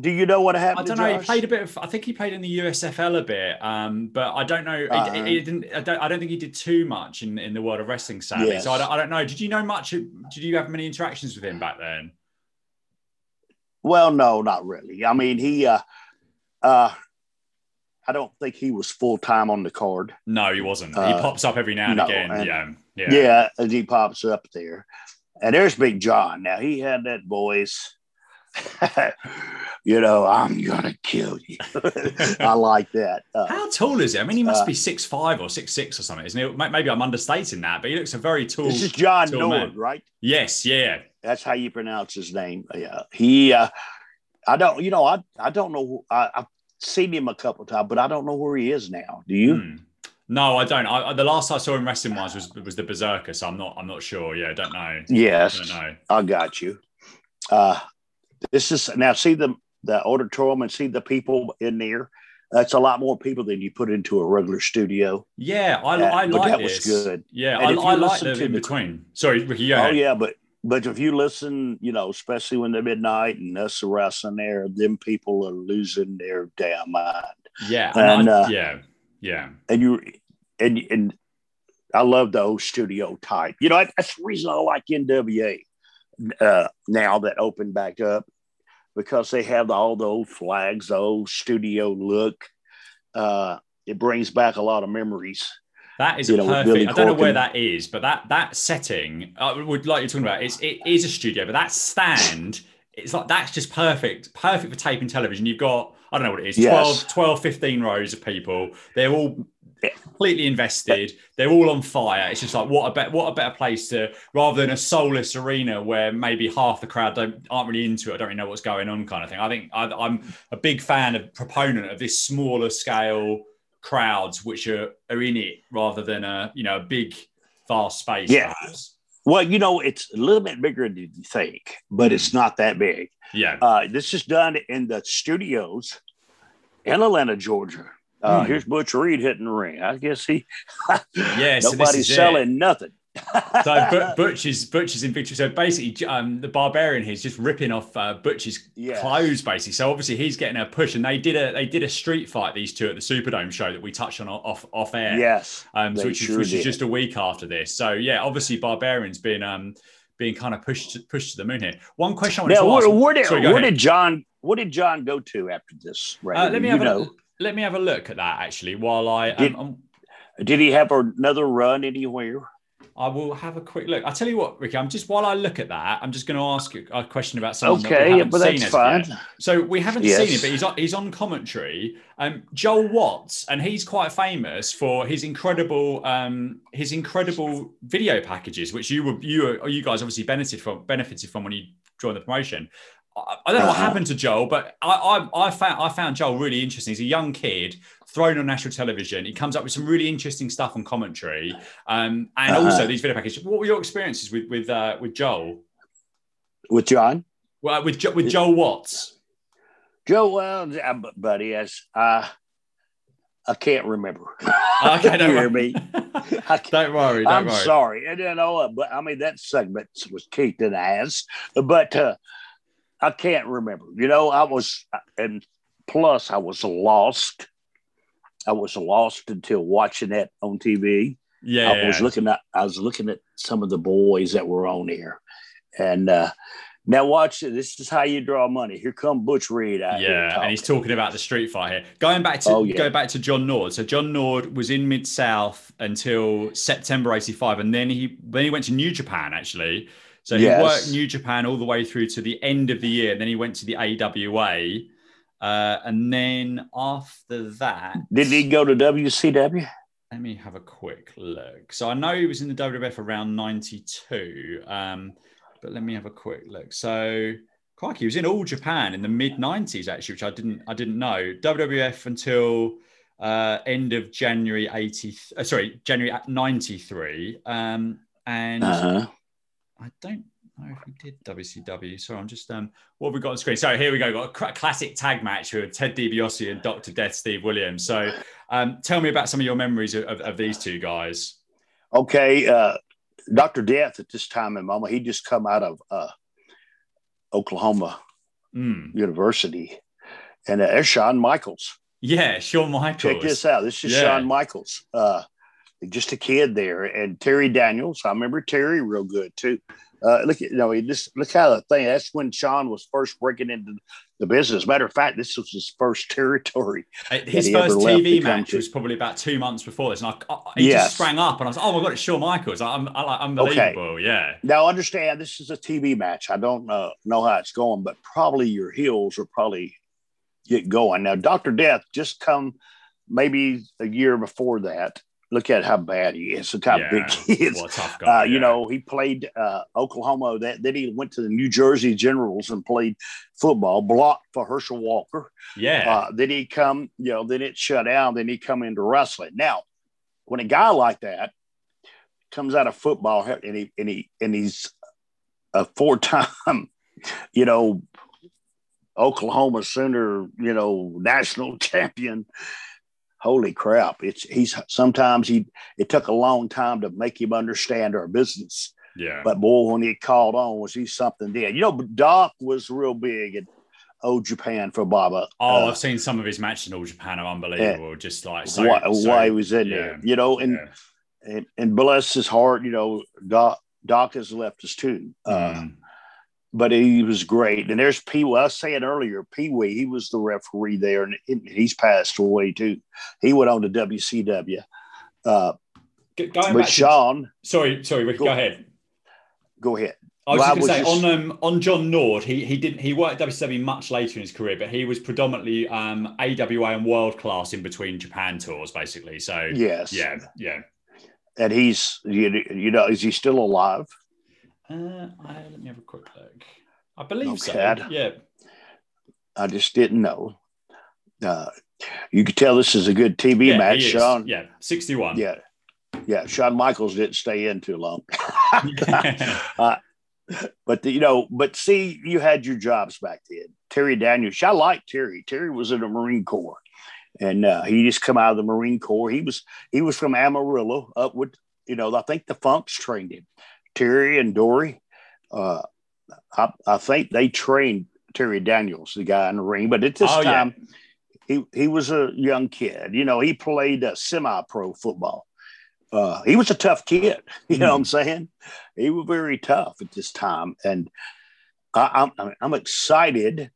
[SPEAKER 2] Do you know what happened?
[SPEAKER 1] I
[SPEAKER 2] don't
[SPEAKER 1] know. He played a bit of. I think he played in the USFL a bit, um, but I don't know. He, he didn't. I don't, I don't think he did too much in, in the world of wrestling, sadly.
[SPEAKER 2] Yes.
[SPEAKER 1] So I don't, I don't know. Did you know much? Did you have many interactions with him back then?
[SPEAKER 2] Well, no, not really. I mean, he, uh, uh, I don't think he was full time on the card.
[SPEAKER 1] No, he wasn't. he
[SPEAKER 2] Uh,
[SPEAKER 1] pops up every now and
[SPEAKER 2] no,
[SPEAKER 1] again.
[SPEAKER 2] and-
[SPEAKER 1] yeah, yeah,
[SPEAKER 2] Yeah. as he pops up there. And there's Big John. Now he had that voice. (laughs) you know, I'm gonna kill you. (laughs) I like that. Uh,
[SPEAKER 1] How tall is he? I mean, he must
[SPEAKER 2] Uh,
[SPEAKER 1] be six five or six six or something, isn't he? Maybe I'm understating that, but he looks a very tall.
[SPEAKER 2] this is John
[SPEAKER 1] man.
[SPEAKER 2] right?
[SPEAKER 1] Yes, yeah.
[SPEAKER 2] That's how you pronounce his name. Yeah, he. Uh, I don't. You know, I I don't know. I, I've seen him a couple times, but I don't know where he is now. Do you?
[SPEAKER 1] Hmm. No, I don't. I, the last I saw him wrestling wise was was the Berserker, so I'm not. I'm not sure. Yeah, I don't know.
[SPEAKER 2] Yes.
[SPEAKER 1] I don't know.
[SPEAKER 2] I got you. Uh, this is now see the the auditorium and see the people in there. That's a lot more people than you put into a regular studio.
[SPEAKER 1] Yeah, I,
[SPEAKER 2] Yeah,
[SPEAKER 1] I like
[SPEAKER 2] that was good.
[SPEAKER 1] Yeah,
[SPEAKER 2] And
[SPEAKER 1] I, I like the
[SPEAKER 2] to
[SPEAKER 1] in between. Sorry, Ricky.
[SPEAKER 2] Oh yeah, but but if you listen, you know, especially when they're midnight and us wrestling there, them people are losing their damn mind.
[SPEAKER 1] yeah, and
[SPEAKER 2] And,
[SPEAKER 1] I-
[SPEAKER 2] uh,
[SPEAKER 1] yeah, yeah.
[SPEAKER 2] And you and and I love the old studio type. You know, that's the reason I like NWA uh, now that opened back up because they have all the old flags, the old studio look. Uh, it brings back a lot of memories.
[SPEAKER 1] That is
[SPEAKER 2] you know,
[SPEAKER 1] perfect. I don't know where that is, but that that setting, I would like you're talking about, it's it is a studio, but that stand, it's like that's just perfect, perfect for taping television. You've got I don't know what it is,
[SPEAKER 2] Yes.
[SPEAKER 1] 12, 12 15 rows of people. They're all completely invested. They're all on fire. It's just like what a better what a better place to rather than a soulless arena where maybe half the crowd don't aren't really into it. I don't really know what's going on, kind of thing. I think I, I'm a big fan of proponent of this smaller scale crowds which are, are in it rather than a you know a big vast space.
[SPEAKER 2] Yeah.
[SPEAKER 1] perhaps.
[SPEAKER 2] Well, you know, it's a little bit bigger than you think, but it's not that big.
[SPEAKER 1] yeah.
[SPEAKER 2] Uh, this is done in the studios in Atlanta, Georgia. Uh,
[SPEAKER 1] Hmm.
[SPEAKER 2] Here's Butch Reed hitting the ring. I guess he (laughs)
[SPEAKER 1] Yeah, so
[SPEAKER 2] nobody's
[SPEAKER 1] is it.
[SPEAKER 2] selling nothing.
[SPEAKER 1] So but, (laughs) Butch is Butch is in victory. So basically, um, the barbarian he's just ripping off uh, Butch's
[SPEAKER 2] Yes.
[SPEAKER 1] clothes, basically. So obviously he's getting a push, and they did a they did a street fight these two at the Superdome show that we touched on off off air.
[SPEAKER 2] yes,
[SPEAKER 1] um,
[SPEAKER 2] they
[SPEAKER 1] which,
[SPEAKER 2] sure
[SPEAKER 1] is, which is just a week after this. So yeah, obviously Barbarian's been um being kind of pushed to, pushed to the moon here. One question I
[SPEAKER 2] now
[SPEAKER 1] to
[SPEAKER 2] where,
[SPEAKER 1] ask.
[SPEAKER 2] where did
[SPEAKER 1] Sorry,
[SPEAKER 2] where did John what did John go to after this? Right,
[SPEAKER 1] Uh, let me
[SPEAKER 2] you
[SPEAKER 1] have
[SPEAKER 2] know.
[SPEAKER 1] a let me have a look at that actually while I um,
[SPEAKER 2] Did-
[SPEAKER 1] um,
[SPEAKER 2] Did he have another run anywhere?
[SPEAKER 1] I will have a quick look. I'll tell you what, Ricky. I'm just while I look at that, I'm just going to ask you a question about someone.
[SPEAKER 2] Okay, but that's fine.
[SPEAKER 1] Yet. So we haven't yes. seen it, but he's on, he's on commentary. Um, Joel Watts, and he's quite famous for his incredible um, his incredible video packages, which you were you you guys obviously benefited from benefited from when you joined the promotion. I, I don't know uh-huh. what happened to Joel, but I, I, I found I found Joel really interesting. He's a young kid thrown on national television. He comes up with some really interesting stuff on commentary, um, and uh-huh. also these video packages. What were your experiences with with uh, with Joel?
[SPEAKER 2] With John?
[SPEAKER 1] Well, with with Joel Watts.
[SPEAKER 2] Joe, well, uh, buddy, as uh, I can't remember. (laughs)
[SPEAKER 1] Okay, don't hear me. (laughs) don't worry. Don't
[SPEAKER 2] I'm
[SPEAKER 1] worry.
[SPEAKER 2] sorry. And you know, but I mean that segment was kicked in the ass, but uh, I can't remember. You know, I was, and plus I was lost I was lost until watching that on TV.
[SPEAKER 1] Yeah,
[SPEAKER 2] I was looking at I was looking at some of the boys that were on here, and uh, now watch this is how you draw money. Here come Butch Reed
[SPEAKER 1] Yeah, and he's talking about the street fight here. Going back to oh, yeah. go back to John Nord. So John Nord was in Mid South until September '85, and then he then he went to New Japan actually. So he yes. worked New Japan all the way through to the end of the year. And then he went to the AWA. Uh, and then after that,
[SPEAKER 2] did he go to WCW?
[SPEAKER 1] Let me have a quick look. So I know he was in the WWF around '92, um, but let me have a quick look. So, crikey, he was in All Japan in the mid '90s, actually, which I didn't I didn't know. WWF until uh, end of January '80. Uh, sorry, January '93, um, and uh-huh. I don't know if we did WCW. Sorry, I'm just um, what have we got on screen? So here we go. Got a classic tag match with Ted DiBiase and Doctor Death Steve Williams. So um, tell me about some of your memories of, of, of these two guys.
[SPEAKER 2] Okay, uh, Doctor Death at this time in moment, he just come out of uh, Oklahoma mm. University, and uh, there's Shawn Michaels.
[SPEAKER 1] Yeah, Shawn Michaels.
[SPEAKER 2] Check this out. This is yeah. Shawn Michaels. Uh, just a kid there, and Terry Daniels. I remember Terry real good too. Uh, look, you know, he just look how the thing. That's when Shawn was first breaking into the business. Matter of fact, this was his first territory.
[SPEAKER 1] His first TV match was probably about two months before this, and I, I he yes. just sprang up, and I was, like, oh my god, it's Shawn Michaels. I'm, I'm like unbelievable. Okay. Yeah.
[SPEAKER 2] Now understand, this is a TV match. I don't uh, know how it's going, but probably your heels are probably get going. Now, Doctor Death just come maybe a year before that look at how bad he is. Look how yeah. big he is. Well, guy, uh, yeah. You know, he played uh, Oklahoma. That then he went to the New Jersey Generals and played football, blocked for Herschel Walker.
[SPEAKER 1] Yeah.
[SPEAKER 2] Uh, then he come, you know, then it shut down. Then he come into wrestling. Now, when a guy like that comes out of football and he and he and he's a four time, (laughs) you know, Oklahoma Sooner, you know, national (laughs) champion holy crap. It's he's sometimes he it took a long time to make him understand our business.
[SPEAKER 1] Yeah.
[SPEAKER 2] But boy when he called on was he something did you know doc was real big at All Japan for baba.
[SPEAKER 1] Oh uh, i've seen some of his matches in All Japan. Are unbelievable. Just like so,
[SPEAKER 2] why,
[SPEAKER 1] so,
[SPEAKER 2] why he was in yeah. there you know and, yeah. and and bless his heart you know doc doc has left us too. Uh, mm but he was great. And there's Pee Wee. I was saying earlier, Pee Wee, he was the referee there, and he's passed away too. He went on to WCW. Uh,
[SPEAKER 1] but
[SPEAKER 2] Shawn,
[SPEAKER 1] to, sorry, sorry, Rick, go, go, ahead.
[SPEAKER 2] Go ahead.
[SPEAKER 1] I was well, just going to say just... on um, on John Nord, he he didn't he worked at WCW much later in his career, but he was predominantly um, AWA and world class in between Japan tours, basically. So
[SPEAKER 2] yes,
[SPEAKER 1] yeah, yeah.
[SPEAKER 2] And he's you, you know is he still alive?
[SPEAKER 1] Uh, I, let me have a quick look. I believe so. Yeah.
[SPEAKER 2] I just didn't know. Uh, you could tell this is a good TV yeah, match, Sean.
[SPEAKER 1] Yeah, 61.
[SPEAKER 2] Yeah. Yeah. Shawn Michaels didn't stay in too long. (laughs) (laughs) uh, but, the, you know, but see, you had your jobs back then. Terry Daniels, I like Terry. Terry was in the Marine Corps and uh, he just come out of the Marine Corps. He was, he was from Amarillo up with, you know, I think the Funks trained him. Terry and Dory. Uh, I, I, think they trained Terry Daniels, the guy in the ring, but at this oh, time, yeah. he, he was a young kid. You know, he played a semi pro football. Uh, he was a tough kid. (laughs) You know mm. what I'm hmm. saying? He was very tough at this time. And I, I'm, I'm excited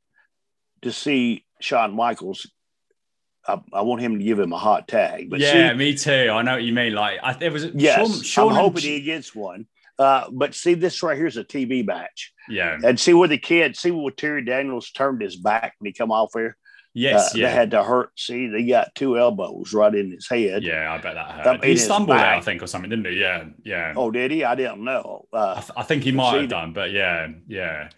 [SPEAKER 2] to see Shawn Michaels I, I, want him to give him a hot tag.
[SPEAKER 1] But yeah, see, me too. I know what you mean. Like, I, there was
[SPEAKER 2] yes, Shawn, Shawn I'm hoping he gets one. Uh, but see, this right here is a TV match.
[SPEAKER 1] Yeah,
[SPEAKER 2] and see where the kid, see where Terry Daniels turned his back when he come off here.
[SPEAKER 1] Yes, uh, yeah.
[SPEAKER 2] They had to hurt. See, they got two elbows right in his head.
[SPEAKER 1] Yeah, I bet that hurt. he stumbled there, I think, or something, didn't he? Yeah, yeah.
[SPEAKER 2] Oh, did he? I didn't know.
[SPEAKER 1] Uh, I, th- I, think he might have done, but yeah, yeah.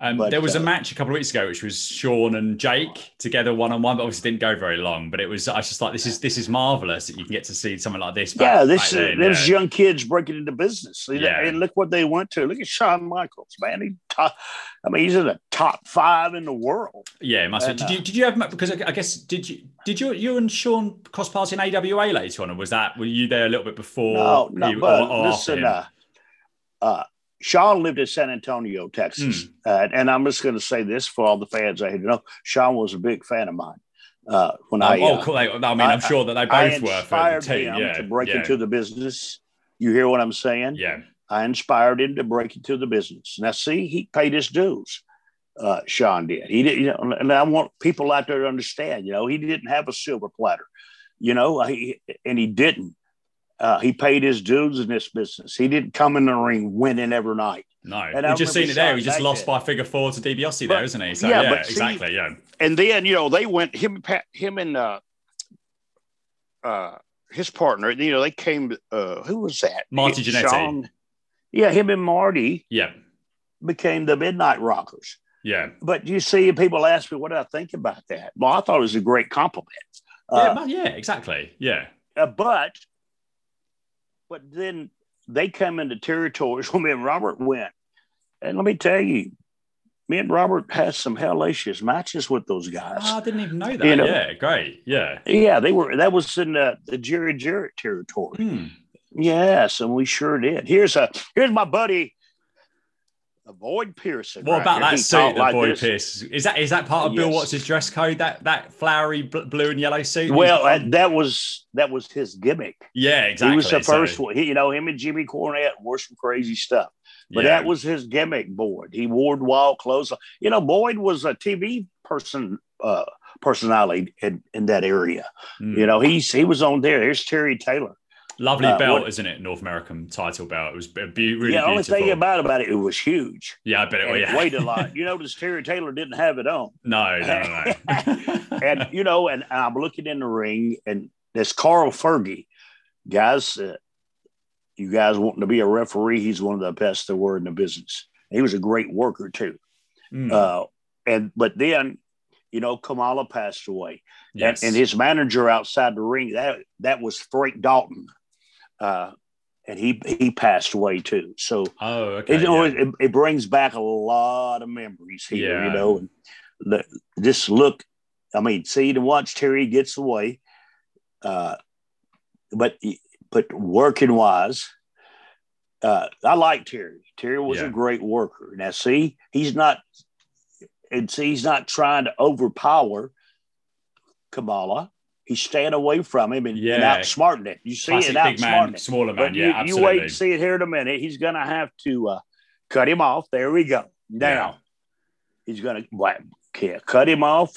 [SPEAKER 1] Um, but, there was a uh, match a couple of weeks ago, which was Shawn and Jake together one on one, but obviously didn't go very long. But it was I was just like, this is this is marvelous that you can get to see something like this.
[SPEAKER 2] Back, yeah, this then, there's yeah. young kids breaking into business. Yeah. and look what they went to. Look at Shawn Michaels, man. He top, I mean, he's in the top five in the world.
[SPEAKER 1] Yeah, must. And, did you did you have because I guess did you did you you and Shawn cross paths in AWA later on, or was that were you there a little bit before?
[SPEAKER 2] No, no, you, but or, or listen, uh, uh, Shawn lived in San Antonio, Texas. Mm. Uh, and I'm just going to say this for all the fans I know. Shawn was a big fan of mine. Uh, when oh, I, oh,
[SPEAKER 1] uh, cool. I mean, I'm sure that they both were for the team.
[SPEAKER 2] Yeah, to break yeah. into the business. You hear what I'm saying?
[SPEAKER 1] Yeah.
[SPEAKER 2] I inspired him to break into the business. Now, see, he paid his dues. Uh, Shawn did. He did, you know, and I want people out there to understand. You know, he didn't have a silver platter. You know, he, and he didn't. Uh, he paid his dues in this business. He didn't come in the ring winning every night.
[SPEAKER 1] No, and we just seen it there. He just lost by figure four to DiBiase there, isn't he? So yeah, yeah exactly. Yeah.
[SPEAKER 2] And then you know they went him, him and uh, uh, his partner. You know they came. Uh, who was that?
[SPEAKER 1] Marty Jannetty. Shawn,
[SPEAKER 2] yeah, him and Marty.
[SPEAKER 1] Yeah.
[SPEAKER 2] Became the Midnight Rockers.
[SPEAKER 1] Yeah.
[SPEAKER 2] But you see, people ask me, what did I think about that? Well, I thought it was a great compliment.
[SPEAKER 1] Yeah, uh, yeah, exactly. Yeah.
[SPEAKER 2] Uh, but but then they come into territories (laughs) where me and Robert went. And let me tell you, me and Robert had some hellacious matches with those guys.
[SPEAKER 1] Oh, I didn't even know that. You know, yeah, great. Yeah.
[SPEAKER 2] Yeah, they were that was in the, the Jerry Jarrett territory. Hmm. Yes, and we sure did. Here's a here's my buddy Boyd Pierson.
[SPEAKER 1] What right about that suit that Boyd Pierce? Is that is that part of yes. Bill Watts' dress code? That that flowery blue and yellow suit.
[SPEAKER 2] Well, that, that was that was his gimmick.
[SPEAKER 1] Yeah, exactly.
[SPEAKER 2] He was the first so, one. He, you know, him and Jimmy Cornette wore some crazy stuff, but yeah. that was his gimmick. Boyd. He wore wild clothes. You know, Boyd was a TV person. Uh, personality in, in that area. Mm. You know, he's he was on there. There's Terry Taylor.
[SPEAKER 1] Lovely uh, belt, isn't it? North American title belt. It was be- really
[SPEAKER 2] yeah.
[SPEAKER 1] Only
[SPEAKER 2] thing about about it, it was huge.
[SPEAKER 1] Yeah, I bet it. Yeah.
[SPEAKER 2] weighed a lot. (laughs) You notice Terry Taylor didn't have it on.
[SPEAKER 1] No, no, no. (laughs) (laughs)
[SPEAKER 2] and you know, and I'm looking in the ring, and this Carl Fergie, guys. Uh, you guys wanting to be a referee? He's one of the best there were in the business. He was a great worker too. Mm. Uh, and but then, you know, Kamala passed away, yes. and, and his manager outside the ring that that was Frank Dalton uh, and he he passed away too. So
[SPEAKER 1] oh, okay,
[SPEAKER 2] it, yeah. it, it, brings back a lot of memories here, yeah. you know. And the, just look, I mean, see to watch Terry gets away, uh, but but working wise, uh, I like Terry. Terry was yeah. a great worker. Now, see, he's not, and see, he's not trying to overpower Kamala. He's staying away from him and, yeah. and outsmarting it. You see Classic it outsmarting man, it.
[SPEAKER 1] Smaller man, but
[SPEAKER 2] yeah,
[SPEAKER 1] you,
[SPEAKER 2] absolutely. You wait and see it here in a minute. He's going to have to uh, cut him off. There we go. Now yeah. he's going to cut him off.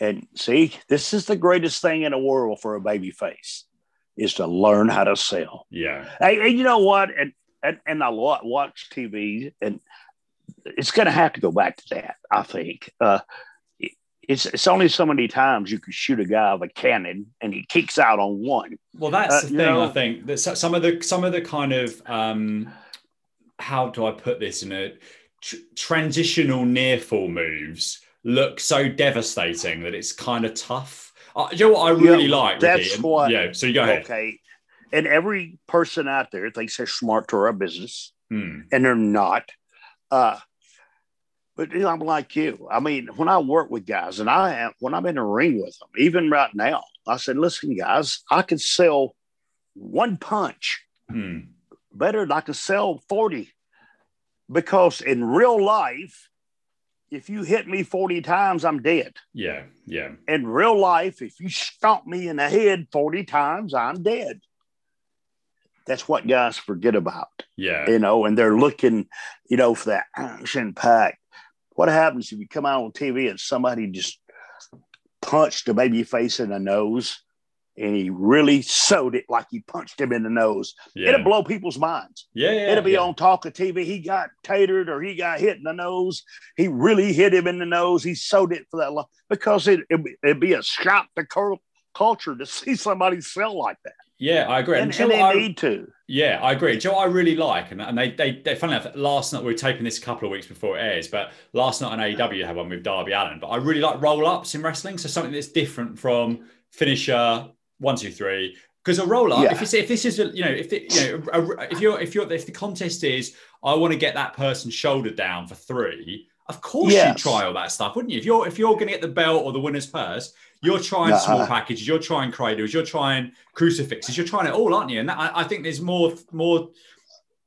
[SPEAKER 2] And see, this is the greatest thing in the world for a baby face is to learn how to sell.
[SPEAKER 1] Yeah.
[SPEAKER 2] Hey, and you know what? And and, and I watch TV, and it's going to have to go back to that. I think. Uh, it's it's only so many times you can shoot a guy with a cannon and he kicks out on one.
[SPEAKER 1] Well, that's uh, the thing. Know? I think that some of the some of the kind of um, how do I put this in a tr- transitional near fall moves look so devastating that it's kind of tough. Uh, you know what I really yeah, like?
[SPEAKER 2] That's what.
[SPEAKER 1] Yeah. So you go ahead.
[SPEAKER 2] Okay. And every person out there thinks they're smart to our business,
[SPEAKER 1] hmm.
[SPEAKER 2] and they're not. Uh, but you know, I'm like you. I mean, when I work with guys, and I am when I'm in a ring with them, even right now, I said, "Listen, guys, I can sell one punch
[SPEAKER 1] hmm.
[SPEAKER 2] better than I can sell forty, because in real life, if you hit me forty times, I'm dead.
[SPEAKER 1] Yeah, yeah.
[SPEAKER 2] In real life, if you stomp me in the head forty times, I'm dead." That's what guys forget about.
[SPEAKER 1] Yeah.
[SPEAKER 2] You know, and they're looking, you know, for that action pack what happens if you come out on TV and somebody just punched a baby face in the nose and he really sewed it like he punched him in the nose. Yeah. It'll blow people's minds.
[SPEAKER 1] Yeah, yeah
[SPEAKER 2] It'll be
[SPEAKER 1] yeah.
[SPEAKER 2] on talk of TV. He got tatered or he got hit in the nose. He really hit him in the nose. He sewed it for that long because it, it, would be a shock to culture to (laughs) see somebody sell like that.
[SPEAKER 1] Yeah, I agree.
[SPEAKER 2] And, and, they
[SPEAKER 1] I,
[SPEAKER 2] need to.
[SPEAKER 1] Yeah, I agree. Joe, I really like, and, and they, they, they, funny enough, last night, we were taping this a couple of weeks before it airs, but last night on AEW had one with Darby Allin. But I really like roll ups in wrestling. So something that's different from finisher, one, two, three. Because a roll up, yeah. if, if this is, a, you know, if the, you know, a, if you're, if you're, if the contest is, I want to get that person shoulder down for three, of course yes. you try all that stuff, wouldn't you? If you're, if you're going to get the belt or the winner's purse, you're trying small packages, you're trying cradles, you're trying crucifixes, you're trying it all, aren't you? And that, I, I, think there's more, more.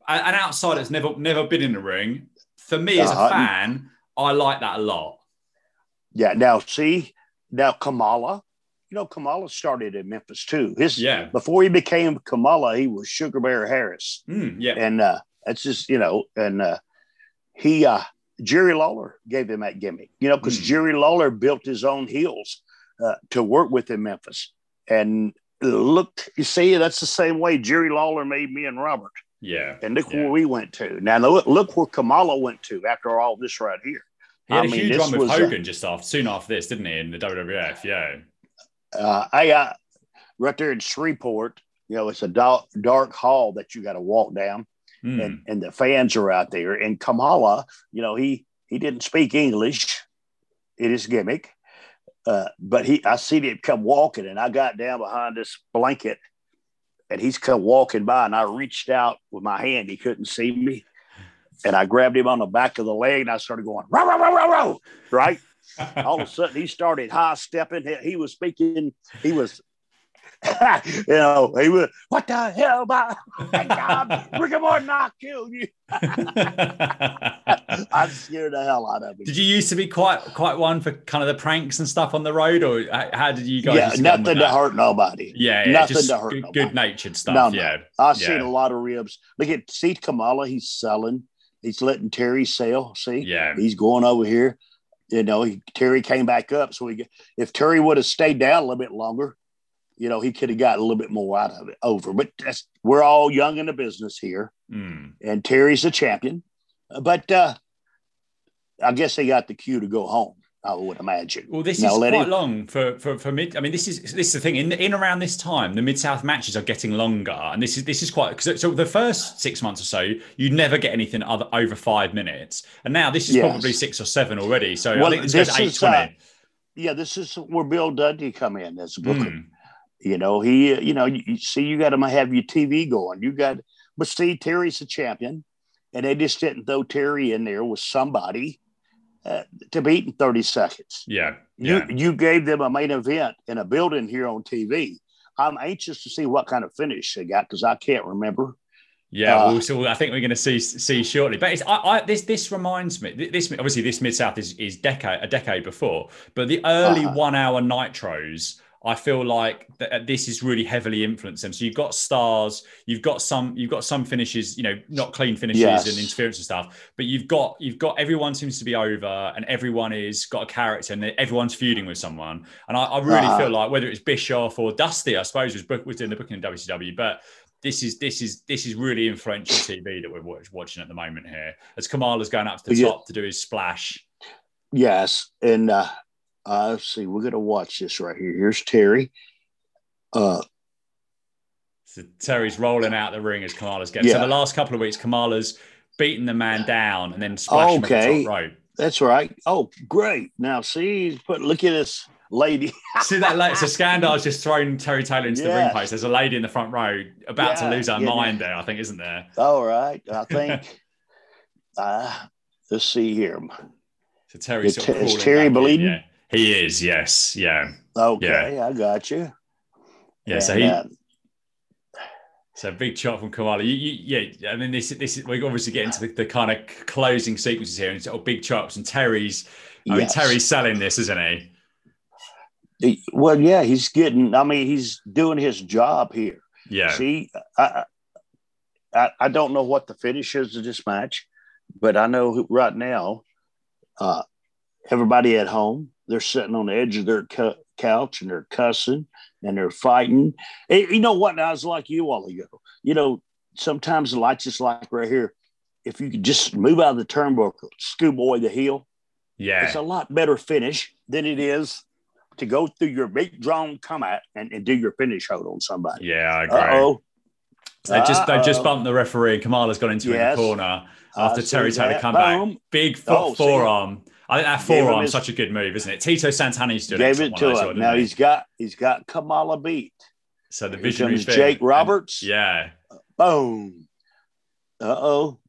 [SPEAKER 1] An outsider that's never, never been in the ring. For me as uh-huh. a fan, I like that a lot.
[SPEAKER 2] Yeah. Now, see, now Kamala, you know, Kamala started in Memphis too. His
[SPEAKER 1] yeah.
[SPEAKER 2] Before he became Kamala, he was Sugar Bear Harris.
[SPEAKER 1] Mm, yeah.
[SPEAKER 2] And uh, that's just you know, and uh, he uh, Jerry Lawler gave him that gimmick. You know, because mm. Jerry Lawler built his own heels uh, to work with in Memphis. And look, you see, that's the same way Jerry Lawler made me and Robert.
[SPEAKER 1] Yeah.
[SPEAKER 2] And look
[SPEAKER 1] yeah.
[SPEAKER 2] where we went to. Now look, look where Kamala went to after all this right here.
[SPEAKER 1] He had I a mean, huge run with Hogan just after, soon after this, didn't he, in the WWF? Yeah.
[SPEAKER 2] Uh, I uh, right there in Shreveport, you know, it's a dark, dark hall that you got to walk down, mm. and and the fans are out there. And Kamala, you know, he he didn't speak English. It is gimmick, uh, but he, I seen him come walking, and I got down behind this blanket, and he's come walking by, and I reached out with my hand. He couldn't see me, and I grabbed him on the back of the leg, and I started going row row row row row, right. (laughs) All of a sudden, he started high stepping. He, he was speaking. He was (laughs) you know, he was, what the hell, my (laughs) God, Rick Morton, I killed you. (laughs) I scared the hell out of him.
[SPEAKER 1] Did you used to be quite quite one for kind of the pranks and stuff on the road, or uh, how did you guys?
[SPEAKER 2] Yeah, nothing to hurt nobody.
[SPEAKER 1] Yeah, yeah
[SPEAKER 2] nothing to hurt.
[SPEAKER 1] Good, good natured stuff.
[SPEAKER 2] No,
[SPEAKER 1] no. Yeah,
[SPEAKER 2] I've
[SPEAKER 1] yeah.
[SPEAKER 2] seen a lot of ribs. Look at see Kamala, he's selling. He's letting Terry sell. See,
[SPEAKER 1] yeah,
[SPEAKER 2] he's going over here. You know, he, Terry came back up. So he, if Terry would have stayed down a little bit longer, you know, he could have got a little bit more out of it over. But that's, we're all young in the business here,
[SPEAKER 1] mm.
[SPEAKER 2] and Terry's a champion. But uh, I guess they got the cue to go home. I would imagine.
[SPEAKER 1] Well, this now, is quite him... long for, for for mid. I mean, this is this is the thing. In in around this time, the mid south matches are getting longer, and this is this is quite. So the first six months or so, you never get anything other over five minutes, and now this is yes. probably six or seven already. So well, I think this, this goes eight twenty. Uh,
[SPEAKER 2] yeah, this is where Bill Dundee come in as a booker. Mm. You know, he, you know, you, see, you got to have your TV going. You got, but see, Terry's a champion, and they just didn't throw Terry in there with somebody uh, to beat in 30 seconds.
[SPEAKER 1] Yeah,
[SPEAKER 2] yeah. You, you gave them a main event in a building here on TV. I'm anxious to see what kind of finish they got because I can't remember.
[SPEAKER 1] Yeah, uh, well, so I think we're going to see see shortly. But it's, I, I, this this reminds me. This obviously this mid south is is decade a decade before, but the early uh, one hour nitros I feel like th- uh, this is really heavily influenced them. So you've got stars, you've got some, you've got some finishes, you know, not clean finishes yes. and interference and stuff, but you've got, you've got everyone seems to be over, and everyone is got a character, and everyone's feuding with someone. And I, I really uh-huh. feel like whether it's Bischoff or Dusty, I suppose was book, was doing the booking in WCW, but this is this is this is really influential TV that we're watching at the moment here. As Kamala's going up to the yeah. top to do his splash.
[SPEAKER 2] Yes, and uh, uh, let's see, we're going to watch this right here. Here's Terry. Uh,
[SPEAKER 1] so Terry's rolling out the ring as Kamala's getting. Yeah. So the last couple of weeks, Kamala's beating the man down and then splashing okay. the top rope.
[SPEAKER 2] That's right. Oh, great. Now, see, he's put look at this lady. (laughs)
[SPEAKER 1] see that? Late, so Skandor's just thrown Terry Taylor into yes. the ring post. There's a lady in the front row about yeah, to lose her mind there, I think, isn't there?
[SPEAKER 2] All right. I (laughs) think, uh, let's see here.
[SPEAKER 1] So Terry's
[SPEAKER 2] sort of Terry bleeding?
[SPEAKER 1] yeah. He is, yes, yeah.
[SPEAKER 2] Okay, yeah. I got you.
[SPEAKER 1] Yeah, and, so he. Uh, so big chop from Kamala. You, you, yeah, and then this, this is we're obviously getting to the, the kind of closing sequences here, and sort of big chops. And Terry's, I yes. mean, Terry's selling this, isn't he?
[SPEAKER 2] he? Well, yeah, he's getting. I mean, he's doing his job here.
[SPEAKER 1] Yeah.
[SPEAKER 2] See, I, I, I don't know what the finish is of this match, but I know right now, uh, everybody at home they're sitting on the edge of their couch and they're cussing and they're fighting. And you know what? I was like you all ago. You know, sometimes the lights just like right here. If you could just move out of the turnbuckle, schoolboy the heel,
[SPEAKER 1] yeah,
[SPEAKER 2] it's a lot better finish than it is to go through your big drawn come out and, and do your finish hold on somebody.
[SPEAKER 1] Yeah, I agree.
[SPEAKER 2] Uh-oh.
[SPEAKER 1] They just they just bumped the referee Kamala's gone into
[SPEAKER 2] Yes.
[SPEAKER 1] the corner after
[SPEAKER 2] I
[SPEAKER 1] Terry
[SPEAKER 2] see
[SPEAKER 1] Taylor
[SPEAKER 2] that.
[SPEAKER 1] come back.
[SPEAKER 2] Boom.
[SPEAKER 1] Big
[SPEAKER 2] Oh, see.
[SPEAKER 1] Forearm. I think that forearm's
[SPEAKER 2] his-
[SPEAKER 1] such a good move, isn't it? Tito Santana's doing
[SPEAKER 2] Gave it to him. now
[SPEAKER 1] he?
[SPEAKER 2] he's got he's got Kamala beat.
[SPEAKER 1] So the visionary
[SPEAKER 2] comes
[SPEAKER 1] thing.
[SPEAKER 2] Jake
[SPEAKER 1] And-
[SPEAKER 2] Roberts.
[SPEAKER 1] yeah.
[SPEAKER 2] Boom. Uh oh.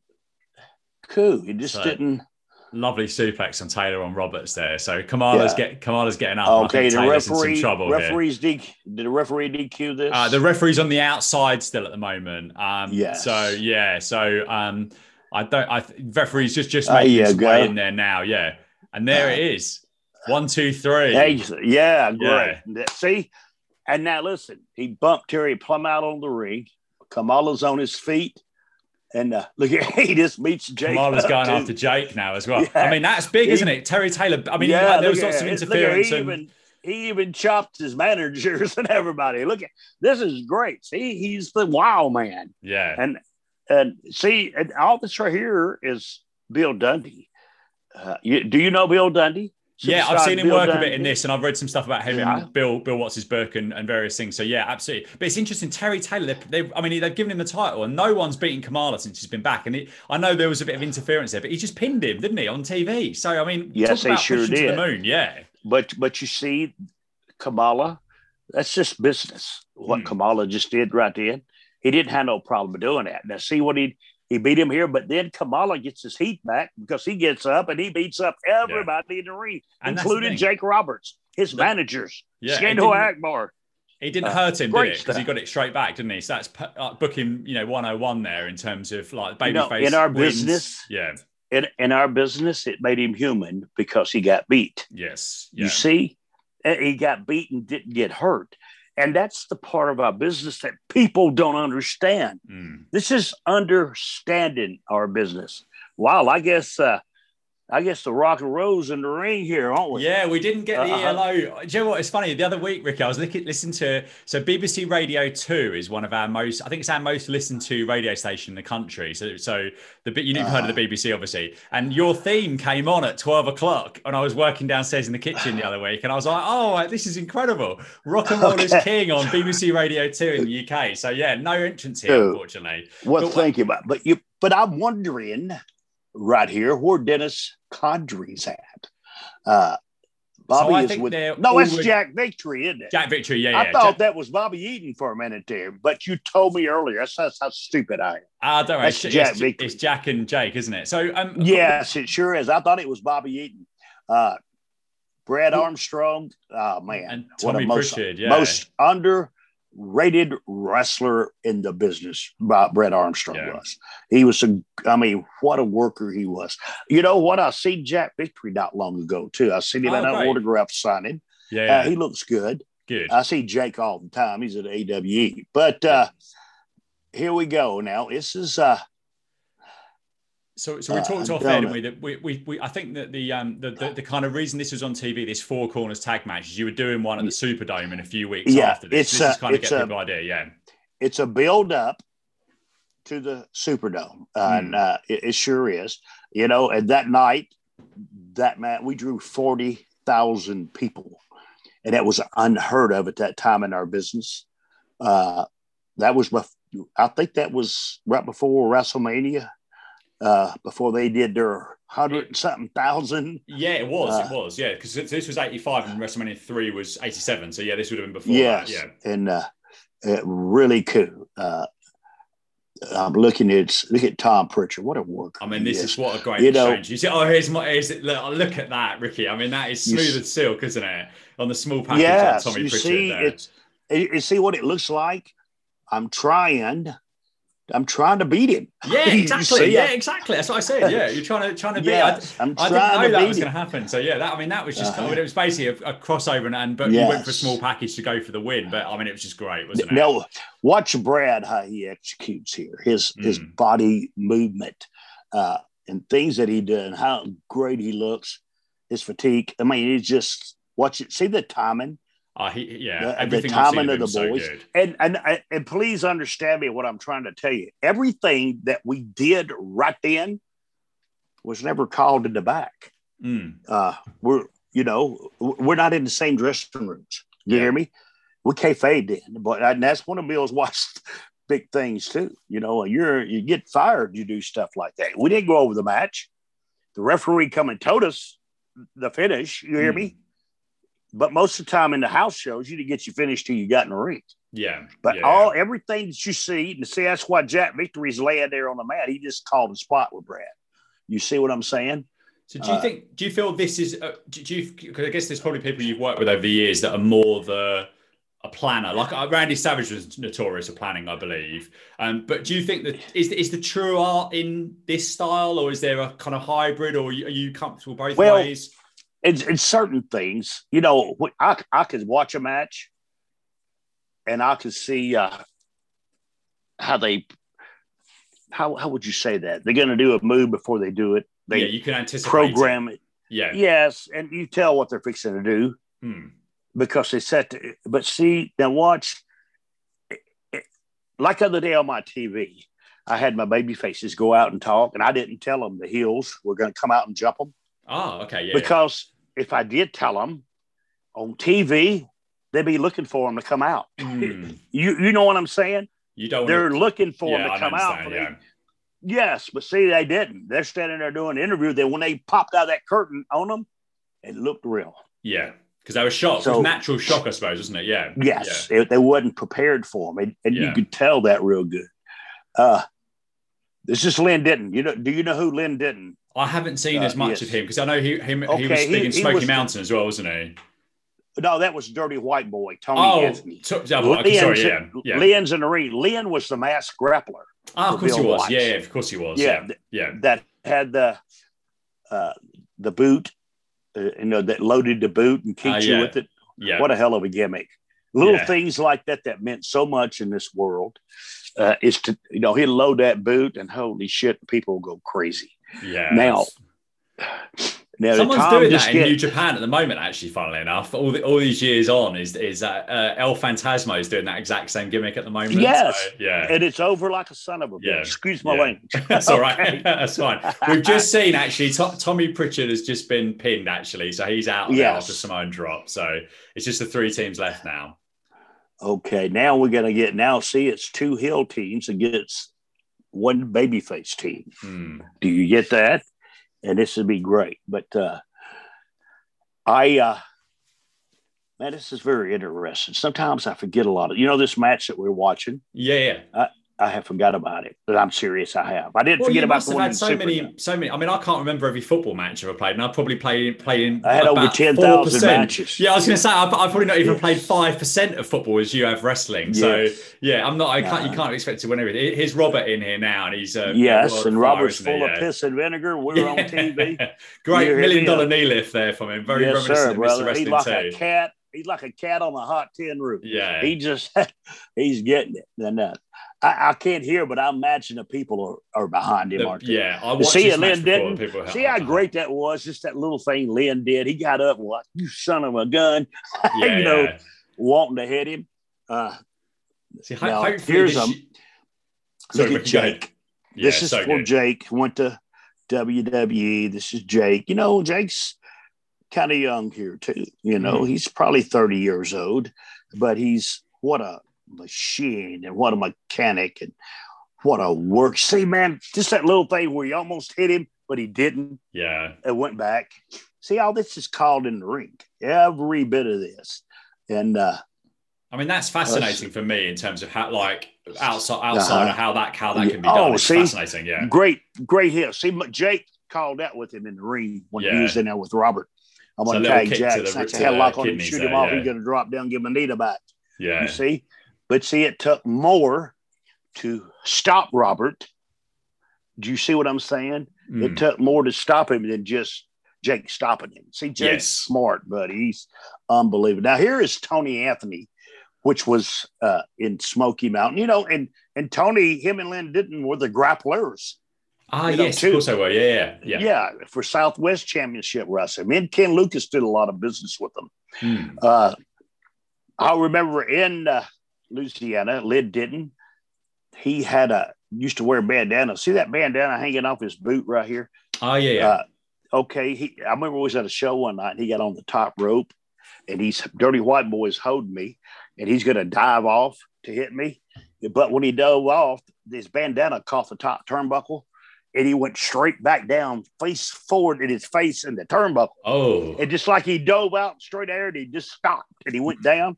[SPEAKER 2] Cool. He just
[SPEAKER 1] So-
[SPEAKER 2] didn't.
[SPEAKER 1] Lovely suplex on Taylor on Roberts there. So Kamala's
[SPEAKER 2] Yeah.
[SPEAKER 1] get Kamala's getting up.
[SPEAKER 2] Okay, the
[SPEAKER 1] Taylor's in
[SPEAKER 2] referee.
[SPEAKER 1] some trouble here.
[SPEAKER 2] referees DQ. Did the referee DQ this?
[SPEAKER 1] Uh, the referee's on the outside still at the moment. Um,
[SPEAKER 2] Yes.
[SPEAKER 1] So yeah. So um, I don't. I th- referee's just just
[SPEAKER 2] There
[SPEAKER 1] making
[SPEAKER 2] you
[SPEAKER 1] his way in there now. Yeah. And there
[SPEAKER 2] Uh,
[SPEAKER 1] it is. One, two, three.
[SPEAKER 2] Yeah,
[SPEAKER 1] Yeah.
[SPEAKER 2] great. That- See, and now listen, he bumped Terry Plum out on the ring. Kamala's on his feet, and uh, (laughs) look at he just beats Jake.
[SPEAKER 1] Kamala's (laughs) going
[SPEAKER 2] too.
[SPEAKER 1] after Jake now as well.
[SPEAKER 2] Yeah.
[SPEAKER 1] I mean, that's big, isn't it? Terry Taylor. I mean,
[SPEAKER 2] yeah,
[SPEAKER 1] like, there was lots
[SPEAKER 2] at
[SPEAKER 1] of
[SPEAKER 2] it. Look at
[SPEAKER 1] interference.
[SPEAKER 2] he
[SPEAKER 1] and,
[SPEAKER 2] even he even chopped his managers (laughs) and everybody. Look at this is great. See, he's the wild man,
[SPEAKER 1] yeah.
[SPEAKER 2] and and see, and all this right here is Bill Dundee. Uh, you, do you know Bill Dundee?
[SPEAKER 1] Yeah, I've seen him work a bit in this, and I've read some stuff about him
[SPEAKER 2] Yeah.
[SPEAKER 1] and Bill Bill Watts' book and, and various things. So yeah, absolutely. But it's interesting. Terry Taylor, they, they, I mean, they've given him the title, and no one's beaten Kamala since he's been back. And he, I know there was a bit of interference there, but he just pinned him, didn't he, on TV? So I mean,
[SPEAKER 2] Yes,
[SPEAKER 1] about
[SPEAKER 2] sure did.
[SPEAKER 1] the moon. Yeah,
[SPEAKER 2] But but you see, Kamala, that's just business. What
[SPEAKER 1] Hmm.
[SPEAKER 2] Kamala just did right then, he didn't have no problem doing that. Now see what he he beat him here, but then Kamala gets his heat back because he gets up and he beats up everybody in the ring,
[SPEAKER 1] And the
[SPEAKER 2] including. Jake Roberts, his
[SPEAKER 1] Look-
[SPEAKER 2] managers,
[SPEAKER 1] Yeah, didn't-
[SPEAKER 2] Akbar.
[SPEAKER 1] It didn't
[SPEAKER 2] Uh,
[SPEAKER 1] hurt him, did it? Because he got it straight back, didn't he? So that's uh, booking, you know, 101 there in terms of like babyface.
[SPEAKER 2] You know, in our
[SPEAKER 1] wins.
[SPEAKER 2] business-
[SPEAKER 1] Yeah.
[SPEAKER 2] In in our business, it made him human because he got beat.
[SPEAKER 1] Yes.
[SPEAKER 2] You see, he got beaten, didn't get hurt. And that's the part of our business that people don't understand.
[SPEAKER 1] Mm.
[SPEAKER 2] This is understanding our business. Wow, I guess uh I guess the rock and rolls in the ring here, aren't we?
[SPEAKER 1] Yeah, we didn't get the
[SPEAKER 2] Uh-huh.
[SPEAKER 1] ELO. Do you know what? It's funny. The other week, Ricky, I was looking, listening to. So BBC Radio Two is one of our most. I think it's our most listened to radio station in the country. So, so the bit you've heard of the BBC, obviously. And your theme came on at twelve o'clock, and I was working downstairs in the kitchen the other week, and I was like, "Oh, this is incredible! Rock and roll is
[SPEAKER 2] Okay.
[SPEAKER 1] king on BBC Radio Two in the UK." So yeah, no entrance here,
[SPEAKER 2] Dude.
[SPEAKER 1] unfortunately.
[SPEAKER 2] What
[SPEAKER 1] But-
[SPEAKER 2] thinking about but you but I'm wondering right here where Dennis Condrey's at. Uh Bobby
[SPEAKER 1] I
[SPEAKER 2] is with no, it's Jack Victory, isn't it?
[SPEAKER 1] Jack Victory, yeah,
[SPEAKER 2] I
[SPEAKER 1] yeah.
[SPEAKER 2] thought
[SPEAKER 1] Jack-
[SPEAKER 2] that was Bobby Eaton for a minute there, but you told me earlier. That's, that's how stupid I am.
[SPEAKER 1] Ah, don't worry. It's,
[SPEAKER 2] Jack
[SPEAKER 1] it's, it's Jack and Jake, isn't it? So, um,
[SPEAKER 2] Yes, it sure is. I thought it was Bobby Eaton. Uh, Brad Armstrong, oh man,
[SPEAKER 1] And
[SPEAKER 2] what a
[SPEAKER 1] Tommy
[SPEAKER 2] most,
[SPEAKER 1] yeah.
[SPEAKER 2] most underrated wrestler in the business. By Brad Armstrong
[SPEAKER 1] Yeah.
[SPEAKER 2] was. He was a. I mean, what a worker he was. You know what? I seen Jack Victory not long ago too. I seen him
[SPEAKER 1] Oh,
[SPEAKER 2] at an autograph signing.
[SPEAKER 1] yeah,
[SPEAKER 2] Uh, he looks good.
[SPEAKER 1] good.
[SPEAKER 2] I see Jake all the time. He's at AEW. But uh, here we go. Now this is uh,
[SPEAKER 1] So, so we
[SPEAKER 2] Uh,
[SPEAKER 1] talked off there, didn't we? That we, we, we, I think that the, um, the, the, the kind of reason this was on TV, this four corners tag match, is you were doing one at the Superdome in a few weeks
[SPEAKER 2] Yeah,
[SPEAKER 1] after this.
[SPEAKER 2] it's,
[SPEAKER 1] this is
[SPEAKER 2] uh,
[SPEAKER 1] kind of
[SPEAKER 2] it's,
[SPEAKER 1] get
[SPEAKER 2] uh,
[SPEAKER 1] people idea, yeah.
[SPEAKER 2] it's a build up to the Superdome, and
[SPEAKER 1] Hmm.
[SPEAKER 2] uh, it, it sure is. You know, and that night, that man, we drew forty thousand people, and that was unheard of at that time in our business. Uh, that was, bef- I think, that was right before WrestleMania, uh, before they did their hundred and something thousand.
[SPEAKER 1] Yeah, it was,
[SPEAKER 2] Uh,
[SPEAKER 1] it was, yeah, because this was 85 and WrestleMania 3 was 87. So, yeah, this would have been before
[SPEAKER 2] Yes,
[SPEAKER 1] that, yeah.
[SPEAKER 2] and uh, uh, really cool. Uh, I'm looking at look at Tom Prichard. What a work!
[SPEAKER 1] I mean, this is what a great
[SPEAKER 2] You know-
[SPEAKER 1] exchange. You see, oh, here's my, here's it. Look, look at that, Ricky. I mean, that is smooth as silk, isn't it? On the small package
[SPEAKER 2] Yes,
[SPEAKER 1] Tommy
[SPEAKER 2] you
[SPEAKER 1] Prichard
[SPEAKER 2] see,
[SPEAKER 1] there.
[SPEAKER 2] it's you see what it looks like. I'm trying. I'm trying to beat him.
[SPEAKER 1] yeah, (laughs) exactly. yeah, exactly. That's what I said. Yeah, you're trying to trying to be.
[SPEAKER 2] Yes,
[SPEAKER 1] I,
[SPEAKER 2] I'm
[SPEAKER 1] I didn't know
[SPEAKER 2] to
[SPEAKER 1] that
[SPEAKER 2] beat
[SPEAKER 1] was going to happen. So yeah, that I mean that was just
[SPEAKER 2] Uh-huh.
[SPEAKER 1] I mean, it was basically a, a crossover and, and but you went for a small package to go for the win. But I mean it was just great, wasn't it?
[SPEAKER 2] Now, watch Brad how he executes here. His his
[SPEAKER 1] Mm.
[SPEAKER 2] body movement uh, and things that he did, and how great he looks. His fatigue. I mean, he's just watch it. See the timing.
[SPEAKER 1] Uh, he, yeah,
[SPEAKER 2] the, the
[SPEAKER 1] everything seen
[SPEAKER 2] timing
[SPEAKER 1] of
[SPEAKER 2] of the boys.
[SPEAKER 1] so
[SPEAKER 2] and, and and please understand me what I'm trying to tell you. Everything that we did right then was never called in the back.
[SPEAKER 1] Mm.
[SPEAKER 2] Uh, we're you know we're not in the same dressing rooms. You
[SPEAKER 1] Yeah.
[SPEAKER 2] hear me? We kayfabe in, but and that's one of Bill's (laughs) watched big things too. You know, you're you get fired, you do stuff like that. We didn't go over the match. The referee come and told us the finish. You hear
[SPEAKER 1] Mm.
[SPEAKER 2] me? But most of the time in the house shows, you didn't get you finished till you got in the ring.
[SPEAKER 1] Yeah,
[SPEAKER 2] But
[SPEAKER 1] yeah.
[SPEAKER 2] all everything that you see, and see that's why Jack Victory's laying there on the mat. He just called a spot with Brad. You see what I'm saying?
[SPEAKER 1] So do you
[SPEAKER 2] Uh,
[SPEAKER 1] think? Do you feel this is? Uh, do, you? Because I guess there's probably people you've worked with over the years that are more the a planner. Like uh, Randy Savage was notorious for planning, I believe. Um, but do you think that is is the true art in this style, or is there a kind of hybrid, or are you, are you comfortable both
[SPEAKER 2] Well,
[SPEAKER 1] ways?
[SPEAKER 2] It's, it's certain things, you know. I I could watch a match, and I could see uh, how they. How how would you say that? They're going to do a move before they do it. They
[SPEAKER 1] yeah, you can anticipate.
[SPEAKER 2] program it.
[SPEAKER 1] It. Yeah.
[SPEAKER 2] Yes, and you tell what they're fixing to do.
[SPEAKER 1] Hmm.
[SPEAKER 2] because they set. To, but see, now watch. it- it- Like other day on my TV, I had my baby faces go out and talk, and I didn't tell them the heels were going to come out and jump them
[SPEAKER 1] Oh, okay. Yeah.
[SPEAKER 2] because if I did tell them on TV, they'd be looking for them to come out.
[SPEAKER 1] yeah. Hmm. (laughs)
[SPEAKER 2] You you know what I'm saying?
[SPEAKER 1] You don't.
[SPEAKER 2] They're
[SPEAKER 1] wanna,
[SPEAKER 2] looking for
[SPEAKER 1] yeah,
[SPEAKER 2] them to
[SPEAKER 1] I
[SPEAKER 2] come out.
[SPEAKER 1] Yeah.
[SPEAKER 2] Yes, but see, they didn't. They're standing there doing the interview. Then when they popped out of that curtain on them, it looked real.
[SPEAKER 1] Yeah. Because they were shocked.
[SPEAKER 2] So-
[SPEAKER 1] it was natural shock, I suppose, isn't it? Yeah.
[SPEAKER 2] Yes, they, they wasn't prepared for them, and, and you could tell that real good. Uh, this is Len Denton. You know? Do you know who Len Denton?
[SPEAKER 1] I haven't seen
[SPEAKER 2] Uh,
[SPEAKER 1] as much
[SPEAKER 2] yes.
[SPEAKER 1] of him because I know he him he
[SPEAKER 2] Okay,
[SPEAKER 1] was
[SPEAKER 2] he-
[SPEAKER 1] big in Smoky
[SPEAKER 2] was-
[SPEAKER 1] Mountain as well, wasn't he?
[SPEAKER 2] No, that was Dirty White Boy Tony
[SPEAKER 1] Oh,
[SPEAKER 2] Anthony.
[SPEAKER 1] t- okay, sorry, yeah, yeah.
[SPEAKER 2] Len's in the. Len was the masked grappler
[SPEAKER 1] Ah, of course he was. Yeah, yeah, of course he was.
[SPEAKER 2] Yeah,
[SPEAKER 1] Yeah, yeah,
[SPEAKER 2] that had the uh, the boot, uh, you know, that loaded the boot and kicked
[SPEAKER 1] Ah,
[SPEAKER 2] you with it.
[SPEAKER 1] yeah.
[SPEAKER 2] What a hell of a gimmick! Little things like that that meant so much in this world uh, is to you know he'd load that boot and holy shit, people will go crazy.
[SPEAKER 1] Yeah.
[SPEAKER 2] Now, (sighs) Now,
[SPEAKER 1] Someone's doing
[SPEAKER 2] just
[SPEAKER 1] that in
[SPEAKER 2] get-
[SPEAKER 1] New Japan at the moment. Actually, funnily enough, all the, all these years on, is is that uh, El Phantasmo is doing that exact same gimmick at the moment.
[SPEAKER 2] Yes.
[SPEAKER 1] So, yeah.
[SPEAKER 2] and it's over like a son of a bitch.
[SPEAKER 1] Yeah.
[SPEAKER 2] Excuse my
[SPEAKER 1] Yeah.
[SPEAKER 2] language. (laughs)
[SPEAKER 1] That's all right. (laughs) (laughs) That's fine. We've just seen actually To- Tommy Prichard has just been pinned actually, so he's out
[SPEAKER 2] Yes.
[SPEAKER 1] after Simone drop. So it's just the three teams left now.
[SPEAKER 2] Okay, now we're gonna get now. See, it's two hill teams against one babyface team.
[SPEAKER 1] Hmm.
[SPEAKER 2] Do you get that? And this would be great. But uh, I, uh, man, this is very interesting. Sometimes I forget a lot of. You know, this match that we're watching.
[SPEAKER 1] Yeah, yeah.
[SPEAKER 2] I have forgot about it, but I'm serious. I have. I didn't
[SPEAKER 1] Well,
[SPEAKER 2] forget about the one
[SPEAKER 1] so
[SPEAKER 2] Super
[SPEAKER 1] many,
[SPEAKER 2] Cup.
[SPEAKER 1] so many. I mean, I can't remember every football match I've ever played, and I've probably played in.
[SPEAKER 2] I had over 10,000
[SPEAKER 1] 4%.
[SPEAKER 2] matches.
[SPEAKER 1] Yeah, I was going to say I've, I've probably not even played five percent of football as you have wrestling. So yeah, I'm not. I can't. You can't expect to win everything. Here's Robert in here now, and he's uh,
[SPEAKER 2] Yes, and Robert's
[SPEAKER 1] isn't
[SPEAKER 2] full of
[SPEAKER 1] Yeah.
[SPEAKER 2] piss and vinegar. (laughs) We're on TV. (laughs)
[SPEAKER 1] Great
[SPEAKER 2] You hear
[SPEAKER 1] million dollar knee lift there from him. Very
[SPEAKER 2] yes,
[SPEAKER 1] reminiscent
[SPEAKER 2] sir,
[SPEAKER 1] of Mr.
[SPEAKER 2] brother. He's
[SPEAKER 1] Wrestling
[SPEAKER 2] like
[SPEAKER 1] too.
[SPEAKER 2] a cat. He's like a cat on a hot tin roof.
[SPEAKER 1] Yeah.
[SPEAKER 2] He just (laughs) he's getting it. And uh, I, I can't hear, but I imagine the people are, are behind him,
[SPEAKER 1] The-
[SPEAKER 2] aren't they?
[SPEAKER 1] yeah, I watched
[SPEAKER 2] See
[SPEAKER 1] Len
[SPEAKER 2] didn't?
[SPEAKER 1] People,
[SPEAKER 2] See how great that was? Just that little thing Len did. He got up, like you son of a gun, (laughs)
[SPEAKER 1] Yeah,
[SPEAKER 2] you know, wanting to hit him. Uh,
[SPEAKER 1] See,
[SPEAKER 2] now, here's a-
[SPEAKER 1] Sorry,
[SPEAKER 2] look at
[SPEAKER 1] go ahead.
[SPEAKER 2] Jake.
[SPEAKER 1] Yeah,
[SPEAKER 2] this is
[SPEAKER 1] so
[SPEAKER 2] for
[SPEAKER 1] good.
[SPEAKER 2] Jake. Went to WWE. This is Jake. You know, Jake's kind of young here too. You know,
[SPEAKER 1] Mhm.
[SPEAKER 2] he's probably 30 years old, but he's what a machine and what a mechanic and what a work. See, man, just that little thing where he almost hit him, but he didn't.
[SPEAKER 1] Yeah,
[SPEAKER 2] It went back. See, all this is called in the ring. Every bit of this. And uh
[SPEAKER 1] I mean that's fascinating for me in terms of how, like, outside outside
[SPEAKER 2] Uh-huh.
[SPEAKER 1] of how that how that can be
[SPEAKER 2] Oh,
[SPEAKER 1] done. It's
[SPEAKER 2] see?
[SPEAKER 1] fascinating. Yeah,
[SPEAKER 2] great, great hit. See, Jake called that with him in the ring when he was in there with Robert. I'm
[SPEAKER 1] So
[SPEAKER 2] going to
[SPEAKER 1] little
[SPEAKER 2] tag Jack. Snatch a
[SPEAKER 1] to
[SPEAKER 2] headlock on him, shoot
[SPEAKER 1] there,
[SPEAKER 2] him off.
[SPEAKER 1] yeah.
[SPEAKER 2] He's going to drop down, give him a knee back.
[SPEAKER 1] yeah,
[SPEAKER 2] You see? But see, it took more to stop Robert. Do you see what I'm saying?
[SPEAKER 1] Mm.
[SPEAKER 2] It took more to stop him than just Jake stopping him. See, Jake's
[SPEAKER 1] Yes.
[SPEAKER 2] smart, buddy. He's unbelievable. Now, here is Tony Anthony, which was uh, in Smoky Mountain. You know, and and Tony, him and Len Denton were the grapplers.
[SPEAKER 1] ah,
[SPEAKER 2] you know,
[SPEAKER 1] yes,
[SPEAKER 2] too.
[SPEAKER 1] of course I will. Yeah, yeah, yeah.
[SPEAKER 2] for Southwest Championship Wrestling. Me and Ken Lucas did a lot of business with them.
[SPEAKER 1] Mm.
[SPEAKER 2] Uh, I remember in uh, Louisiana, Len Denton, he had a used to wear a bandana. See that bandana hanging off his boot right here?
[SPEAKER 1] Oh yeah, yeah.
[SPEAKER 2] Uh, okay, he. I remember we was at a show one night. and He got on the top rope, and he's dirty white boys holding me, and he's going to dive off to hit me. But when he dove off, his bandana caught the top turnbuckle, and he went straight back down, face forward in his face in the turnbuckle.
[SPEAKER 1] oh,
[SPEAKER 2] And just like he dove out straight and he just stopped and he went down.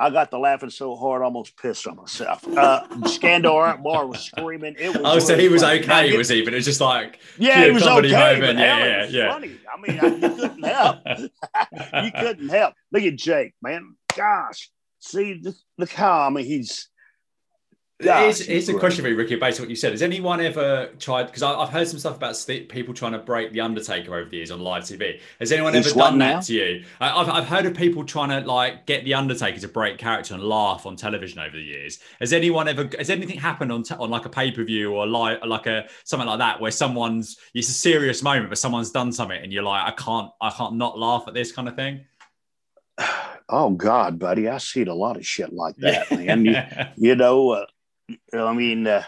[SPEAKER 2] I got to laughing so hard, I almost pissed on myself. Uh, Skandor Akbar was screaming. It was.
[SPEAKER 1] oh, so he was
[SPEAKER 2] funny.
[SPEAKER 1] Okay, was he? But it was just like
[SPEAKER 2] Yeah, it was okay.
[SPEAKER 1] moment. Yeah,
[SPEAKER 2] was
[SPEAKER 1] yeah,
[SPEAKER 2] funny. I mean, I, you couldn't help. (laughs) you couldn't help. Look at Jake, man. Gosh, see, look how I mean he's.
[SPEAKER 1] Yeah. Here's
[SPEAKER 2] he's
[SPEAKER 1] a question for you, Ricky, based on what you said. Has anyone ever tried? Because I've heard some stuff about st- people trying to break the Undertaker over the years on live TV. Has anyone ever done
[SPEAKER 2] now?
[SPEAKER 1] that to you? I, I've, I've heard of people trying to like get the Undertaker to break character and laugh on television over the years. Has anyone ever? Has anything happened on t- on like a pay per view or like like a something like that where someone's it's a serious moment, but someone's done something and you're like, I can't I can't not laugh at this kind of thing. (sighs)
[SPEAKER 2] Oh God, buddy, I seen a lot of shit like that, man. You, (laughs) you know, uh, I mean, uh,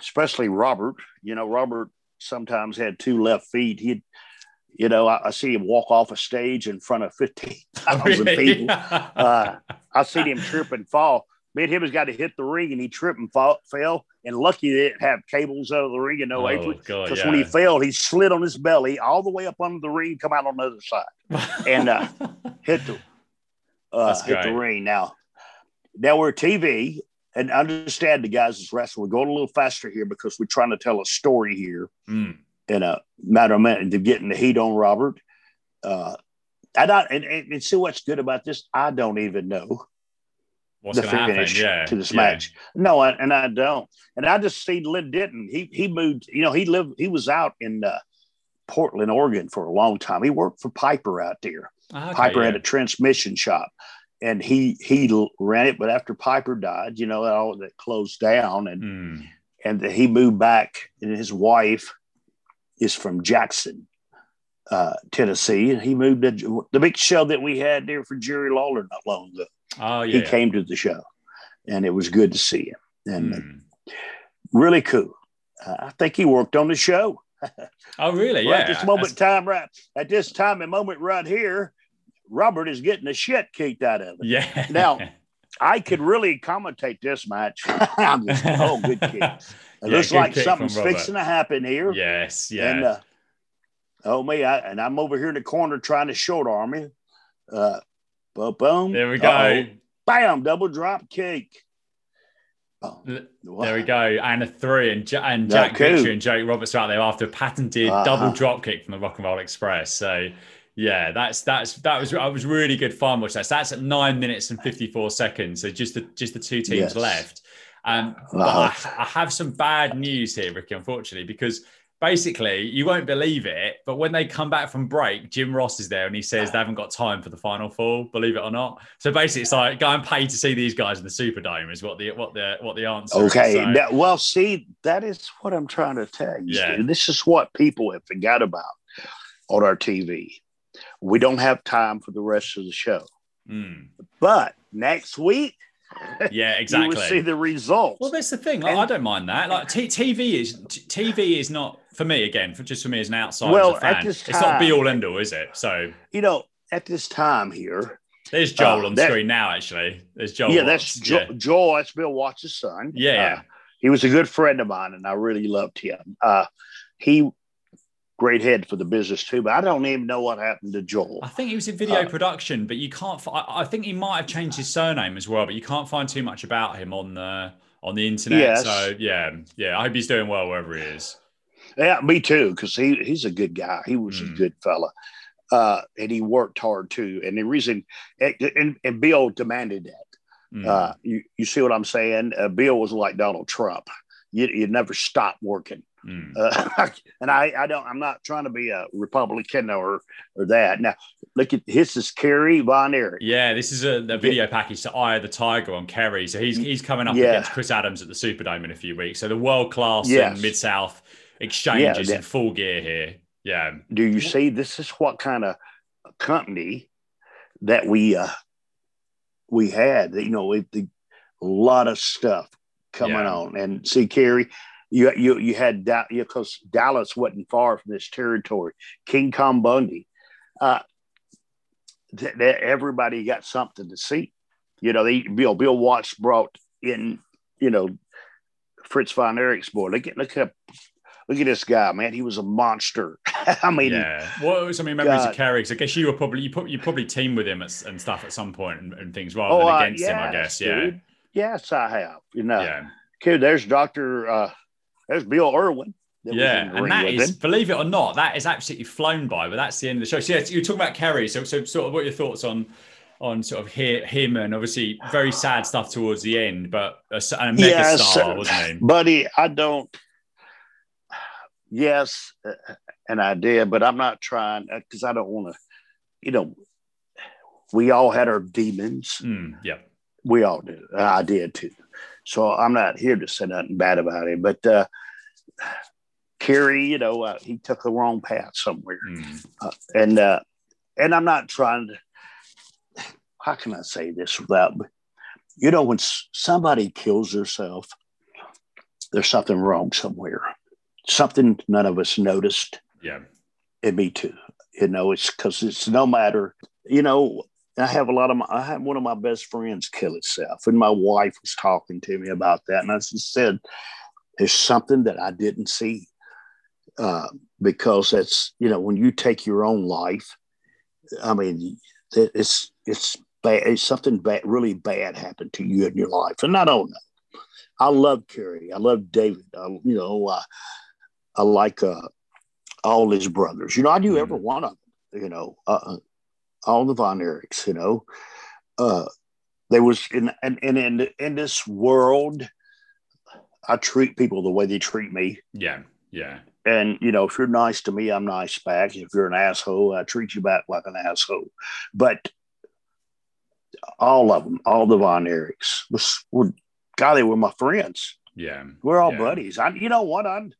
[SPEAKER 2] especially Robert. You know, Robert sometimes had two left feet. He'd, you know, I, I see him walk off a stage in front of fifteen thousand (laughs) people. Uh, I seen him trip and fall. Me and him has got to hit the ring, and he tripped and fall, fell. And lucky they didn't have cables out of the ring and no
[SPEAKER 1] oh,
[SPEAKER 2] apron. Because
[SPEAKER 1] yeah.
[SPEAKER 2] when he fell, he slid on his belly all the way up under the ring, come out on the other side, and uh, (laughs) hit the uh, hit the ring. Now, now we're TV, and understand the guys is wrestling. We're going a little faster here because we're trying to tell a story here
[SPEAKER 1] Mm.
[SPEAKER 2] in a matter of minute to getting the heat on Robert. Uh, and, I, and, and, and see what's good about this. I don't even know
[SPEAKER 1] What's
[SPEAKER 2] the
[SPEAKER 1] going to happen?
[SPEAKER 2] finish
[SPEAKER 1] Yeah,
[SPEAKER 2] to this
[SPEAKER 1] yeah.
[SPEAKER 2] match. No, I, and I don't. And I just see Len Denton. He he moved. You know, he lived. He was out in uh, Portland, Oregon, for a long time. He worked for Piper out there.
[SPEAKER 1] Ah, okay,
[SPEAKER 2] Piper
[SPEAKER 1] yeah.
[SPEAKER 2] had a transmission shop, and he he ran it. But after Piper died, you know, all that closed down, and
[SPEAKER 1] Mm.
[SPEAKER 2] and he moved back. And his wife is from Jackson, uh, Tennessee, and he moved to the big show that we had there for Jerry Lawler not long ago
[SPEAKER 1] Oh
[SPEAKER 2] he came to the show and it was good to see him and
[SPEAKER 1] Mm.
[SPEAKER 2] really cool uh, i think he worked on the show
[SPEAKER 1] Oh really? (laughs)
[SPEAKER 2] right
[SPEAKER 1] Yeah.
[SPEAKER 2] at this moment
[SPEAKER 1] That's-
[SPEAKER 2] time right at this time and moment right here robert is getting the shit kicked out of it
[SPEAKER 1] Yeah.
[SPEAKER 2] Now, (laughs) i could really commentate this match (laughs) I'm just, oh good (laughs) kick it
[SPEAKER 1] Yeah,
[SPEAKER 2] looks like something's fixing to happen here
[SPEAKER 1] yes. Yeah.
[SPEAKER 2] and uh, oh me I, and i'm over here in the corner trying to short arm him uh boom, boom
[SPEAKER 1] there we go.
[SPEAKER 2] Uh-oh. bam double drop kick oh,
[SPEAKER 1] There we go. And a three. And, Ja- and Jack
[SPEAKER 2] cool.
[SPEAKER 1] And Jake Roberts are out there after a patented
[SPEAKER 2] Uh-huh.
[SPEAKER 1] double drop kick from the Rock and Roll Express. So yeah, that's that's that was I was really good fun watching that. So that's at nine minutes and 54 seconds. So just the just the two teams
[SPEAKER 2] Yes.
[SPEAKER 1] left. Um, but. I, I have some bad news here, Ricky, unfortunately, because basically you won't believe it, but when they come back from break, Jim Ross is there and he says they haven't got time for the final four, believe it or not. So basically it's like go and pay to see these guys in the Superdome is what the what the what the answer is.
[SPEAKER 2] Okay.
[SPEAKER 1] So-
[SPEAKER 2] That- well, see, that is what I'm trying to tell you.
[SPEAKER 1] Yeah.
[SPEAKER 2] This is what people have forgot about on our TV. We don't have time for the rest of the show.
[SPEAKER 1] Mm.
[SPEAKER 2] But next week, (laughs)
[SPEAKER 1] Yeah,
[SPEAKER 2] you
[SPEAKER 1] exactly.
[SPEAKER 2] will see the results.
[SPEAKER 1] well, that's the thing. Like,
[SPEAKER 2] And-
[SPEAKER 1] I don't mind that. Like t- TV is t- TV is not for me again. For just for me as an outsider,
[SPEAKER 2] Well,
[SPEAKER 1] as a
[SPEAKER 2] at
[SPEAKER 1] fan,
[SPEAKER 2] this
[SPEAKER 1] it's not be all end all, is it? So
[SPEAKER 2] you know, at this time here,
[SPEAKER 1] there's Joel
[SPEAKER 2] Uh,
[SPEAKER 1] on
[SPEAKER 2] that-
[SPEAKER 1] screen now. Actually, there's Joel.
[SPEAKER 2] yeah, that's jo-
[SPEAKER 1] yeah.
[SPEAKER 2] Joel. That's Bill Watts' son.
[SPEAKER 1] Yeah, yeah.
[SPEAKER 2] Uh, he was a good friend of mine, and I really loved him. Uh, he great head for the business too, but I don't even know what happened to Joel.
[SPEAKER 1] I think he was in video
[SPEAKER 2] Uh,
[SPEAKER 1] production, but you can't. I think he might have changed his surname as well, but you can't find too much about him on the on the internet.
[SPEAKER 2] Yes.
[SPEAKER 1] So yeah, yeah. I hope he's doing well wherever he is.
[SPEAKER 2] Yeah, me too, because he he's a good guy. He was a
[SPEAKER 1] Mm.
[SPEAKER 2] good fella, uh, and he worked hard too. And the reason, and, and Bill demanded that.
[SPEAKER 1] Mm.
[SPEAKER 2] Uh, you you see what I'm saying? Uh, Bill was like Donald Trump. You you never stop working.
[SPEAKER 1] Mm.
[SPEAKER 2] Uh, (laughs) and I I don't. I'm not trying to be a Republican or or that. Now look at this is Kerry Von Erich.
[SPEAKER 1] Yeah, this is a the video package to Eye of the Tiger on Kerry. So he's he's coming up
[SPEAKER 2] Yeah.
[SPEAKER 1] against Chris Adams at the Superdome in a few weeks. So the world class
[SPEAKER 2] Yes.
[SPEAKER 1] and Mid South exchanges
[SPEAKER 2] Yeah,
[SPEAKER 1] in full gear here. Yeah.
[SPEAKER 2] Do you see? This is what kind of company that we uh, we had. You know, it, the, a lot of stuff coming yeah. on. And see, Kerry, you you you had that because Dallas wasn't far from this territory. King Kong Bundy, uh, th- th- everybody got something to see. You know, they Bill Bill Watts brought in, you know, Fritz von Erich's boy. Look at look at look at this guy, man. He was a monster. (laughs) I mean,
[SPEAKER 1] yeah. What were some of your memories God. of Kerry? I guess you were probably you, you probably teamed with him at, and stuff at some point and, and things rather oh, than against uh, yes, him. I guess, yeah. Dude.
[SPEAKER 2] Yes, I have. You know, yeah. Kid, there's Doctor. Uh, there's Bill Irwin.
[SPEAKER 1] Yeah, and that is, him. believe it or not, that is absolutely flown by. But that's the end of the show. So yeah, you're talking about Kerry. So, so sort of, what are your thoughts on on sort of him and obviously very sad stuff towards the end, but a, a mega yes, star, wasn't he?
[SPEAKER 2] Buddy, I don't. Yes, an idea, but I'm not trying because I don't want to. You know, we all had our demons.
[SPEAKER 1] Mm, yeah,
[SPEAKER 2] we all did. I did too. So I'm not here to say nothing bad about him, but uh, Kerry, you know, uh, he took the wrong path somewhere, mm. uh, and uh, and I'm not trying to how can I say this without, you know, when somebody kills herself, there's something wrong somewhere, something none of us noticed.
[SPEAKER 1] Yeah.
[SPEAKER 2] And me too. You know, it's because it's no matter, you know, I have a lot of my, I had one of my best friends kill itself, and my wife was talking to me about that, and I just said, "There's something that I didn't see, uh, because that's you know when you take your own life, I mean, it's it's bad, something bad, really bad happened to you in your life. And I don't know. I love Kerry. I love David. I, you know, uh, I like uh, all his brothers. You know, I knew mm-hmm. every one of them. You know, uh, uh, all the Von Erichs. You know, uh, there was in and in, in in this world, I treat people the way they treat me.
[SPEAKER 1] Yeah, yeah.
[SPEAKER 2] And you know, if you're nice to me, I'm nice back. If you're an asshole, I treat you back like an asshole. But all of them, all the Von Erichs was were God, they were my friends.
[SPEAKER 1] Yeah,
[SPEAKER 2] we're all
[SPEAKER 1] yeah.
[SPEAKER 2] buddies. I, you know what? I,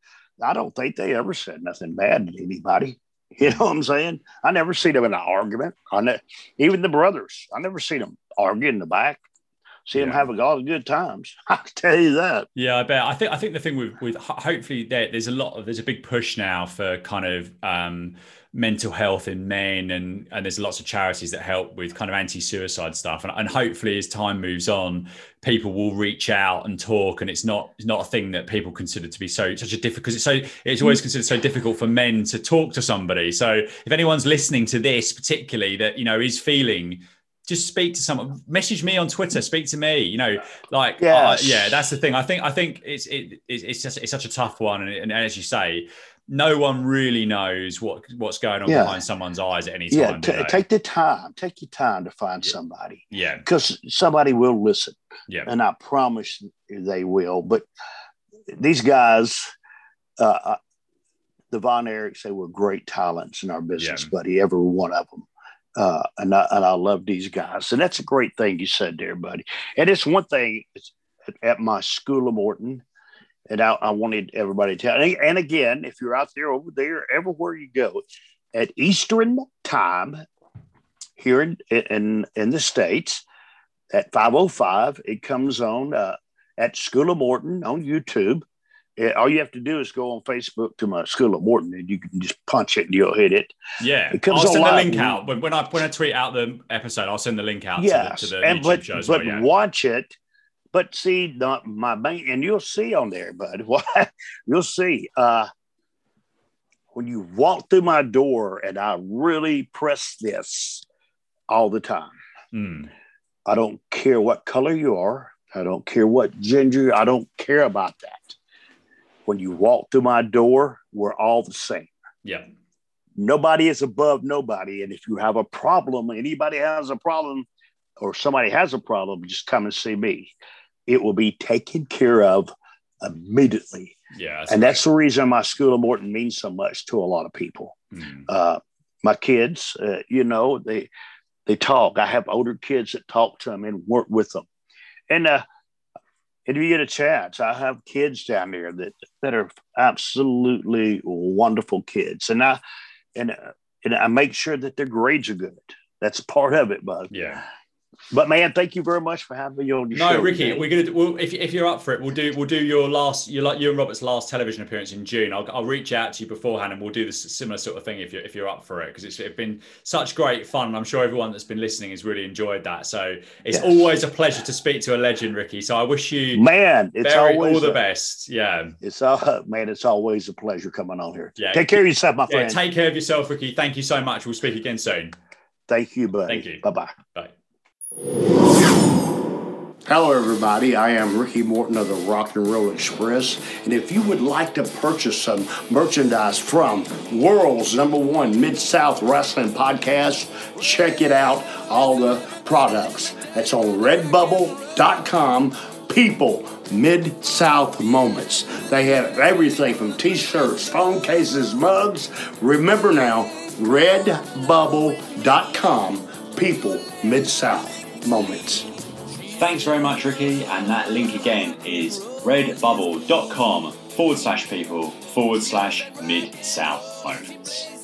[SPEAKER 2] I don't think they ever said nothing bad to anybody. You know what I'm saying? I never seen them in an argument. I ne- even the brothers, I never seen them argue in the back. See yeah. them have a lot of good times. (laughs) I can tell you that.
[SPEAKER 1] Yeah, I bet. I think I think the thing with with hopefully there, there's a lot of there's a big push now for kind of um, mental health in men and and there's lots of charities that help with kind of anti-suicide stuff. And, and hopefully as time moves on people will reach out and talk and it's not it's not a thing that people consider to be so such a difficult it's so it's always considered so difficult for men to talk to somebody. So if anyone's listening to this particularly that you know is feeling just speak to someone message me on twitter speak to me you know like yes. uh, yeah that's the thing. I think i think it's it, it's just it's such a tough one. And, and as you say no one really knows what what's going on yeah. behind someone's eyes at any time.
[SPEAKER 2] Yeah, t- take the time. Take your time to find yeah. somebody.
[SPEAKER 1] Yeah,
[SPEAKER 2] because somebody will listen.
[SPEAKER 1] Yeah,
[SPEAKER 2] and I promise they will. But these guys, uh, uh the Von Erichs, they were great talents in our business, yeah. buddy. Every one of them. Uh, and I, and I love these guys, and that's a great thing you said there, buddy. And it's one thing at my school of Morton and I, I wanted everybody to tell. And again, if you're out there over there, everywhere you go, at Eastern time here in in, in the states at 505, it comes on uh, at School of Morton on YouTube. It, all you have to do is go on Facebook to my School of Morton, and you can just punch it and you'll hit it.
[SPEAKER 1] Yeah, it comes I'll send the link out when, when I when I tweet out the episode. I'll send the link out. Yes, to the, to the and YouTube
[SPEAKER 2] but,
[SPEAKER 1] show
[SPEAKER 2] but
[SPEAKER 1] well, yeah.
[SPEAKER 2] watch it but see, the, my main, and you'll see on there, bud. (laughs) What you'll see uh, when you walk through my door, and I really press this all the time.
[SPEAKER 1] Mm.
[SPEAKER 2] I don't care what color you are. I don't care what gender. I don't care about that. When you walk through my door, we're all the same.
[SPEAKER 1] Yeah.
[SPEAKER 2] Nobody is above nobody. And if you have a problem, anybody has a problem, or somebody has a problem, just come and see me it will be taken care of immediately.
[SPEAKER 1] Yeah,
[SPEAKER 2] and that's the reason my school of Morton means so much to a lot of people. Mm. Uh, my kids, uh, you know, they they talk. I have older kids that talk to them and work with them, and uh, if you get a chance, I have kids down there that that are absolutely wonderful kids, and I and uh, and I make sure that their grades are good. That's part of it, bud.
[SPEAKER 1] Yeah
[SPEAKER 3] but man, thank you very much for having me on your
[SPEAKER 1] no,
[SPEAKER 3] show.
[SPEAKER 1] No, Ricky, we're gonna. We'll, if if you're up for it, we'll do we'll do your last you like you and Robert's last television appearance in June. I'll, I'll reach out to you beforehand, and we'll do this similar sort of thing if you're if you're up for it because it's, it's been such great fun. I'm sure everyone that's been listening has really enjoyed that. So it's yes. always a pleasure to speak to a legend, Ricky. So I wish you
[SPEAKER 3] man, it's
[SPEAKER 1] very,
[SPEAKER 3] always
[SPEAKER 1] all the
[SPEAKER 3] a,
[SPEAKER 1] best. Yeah,
[SPEAKER 3] it's uh man, it's always a pleasure coming on here. Yeah, take care of yourself, my friend.
[SPEAKER 1] Yeah, take care of yourself, Ricky. Thank you so much. We'll speak again soon.
[SPEAKER 3] Thank you, buddy.
[SPEAKER 1] Thank you.
[SPEAKER 3] Bye-bye.
[SPEAKER 1] Bye.
[SPEAKER 2] Hello, everybody. I am Ricky Morton of the Rock and Roll Express. And if you would like to purchase some merchandise from world's number one Mid South Wrestling podcast, check it out. All the products. That's on redbubble.com. People, Mid South Moments. They have everything from t shirts, phone cases, mugs. Remember now, redbubble.com. People, Mid South Moments.
[SPEAKER 1] Thanks very much, Ricky. And that link again is redbubble.com forward slash people forward slash mid south moments.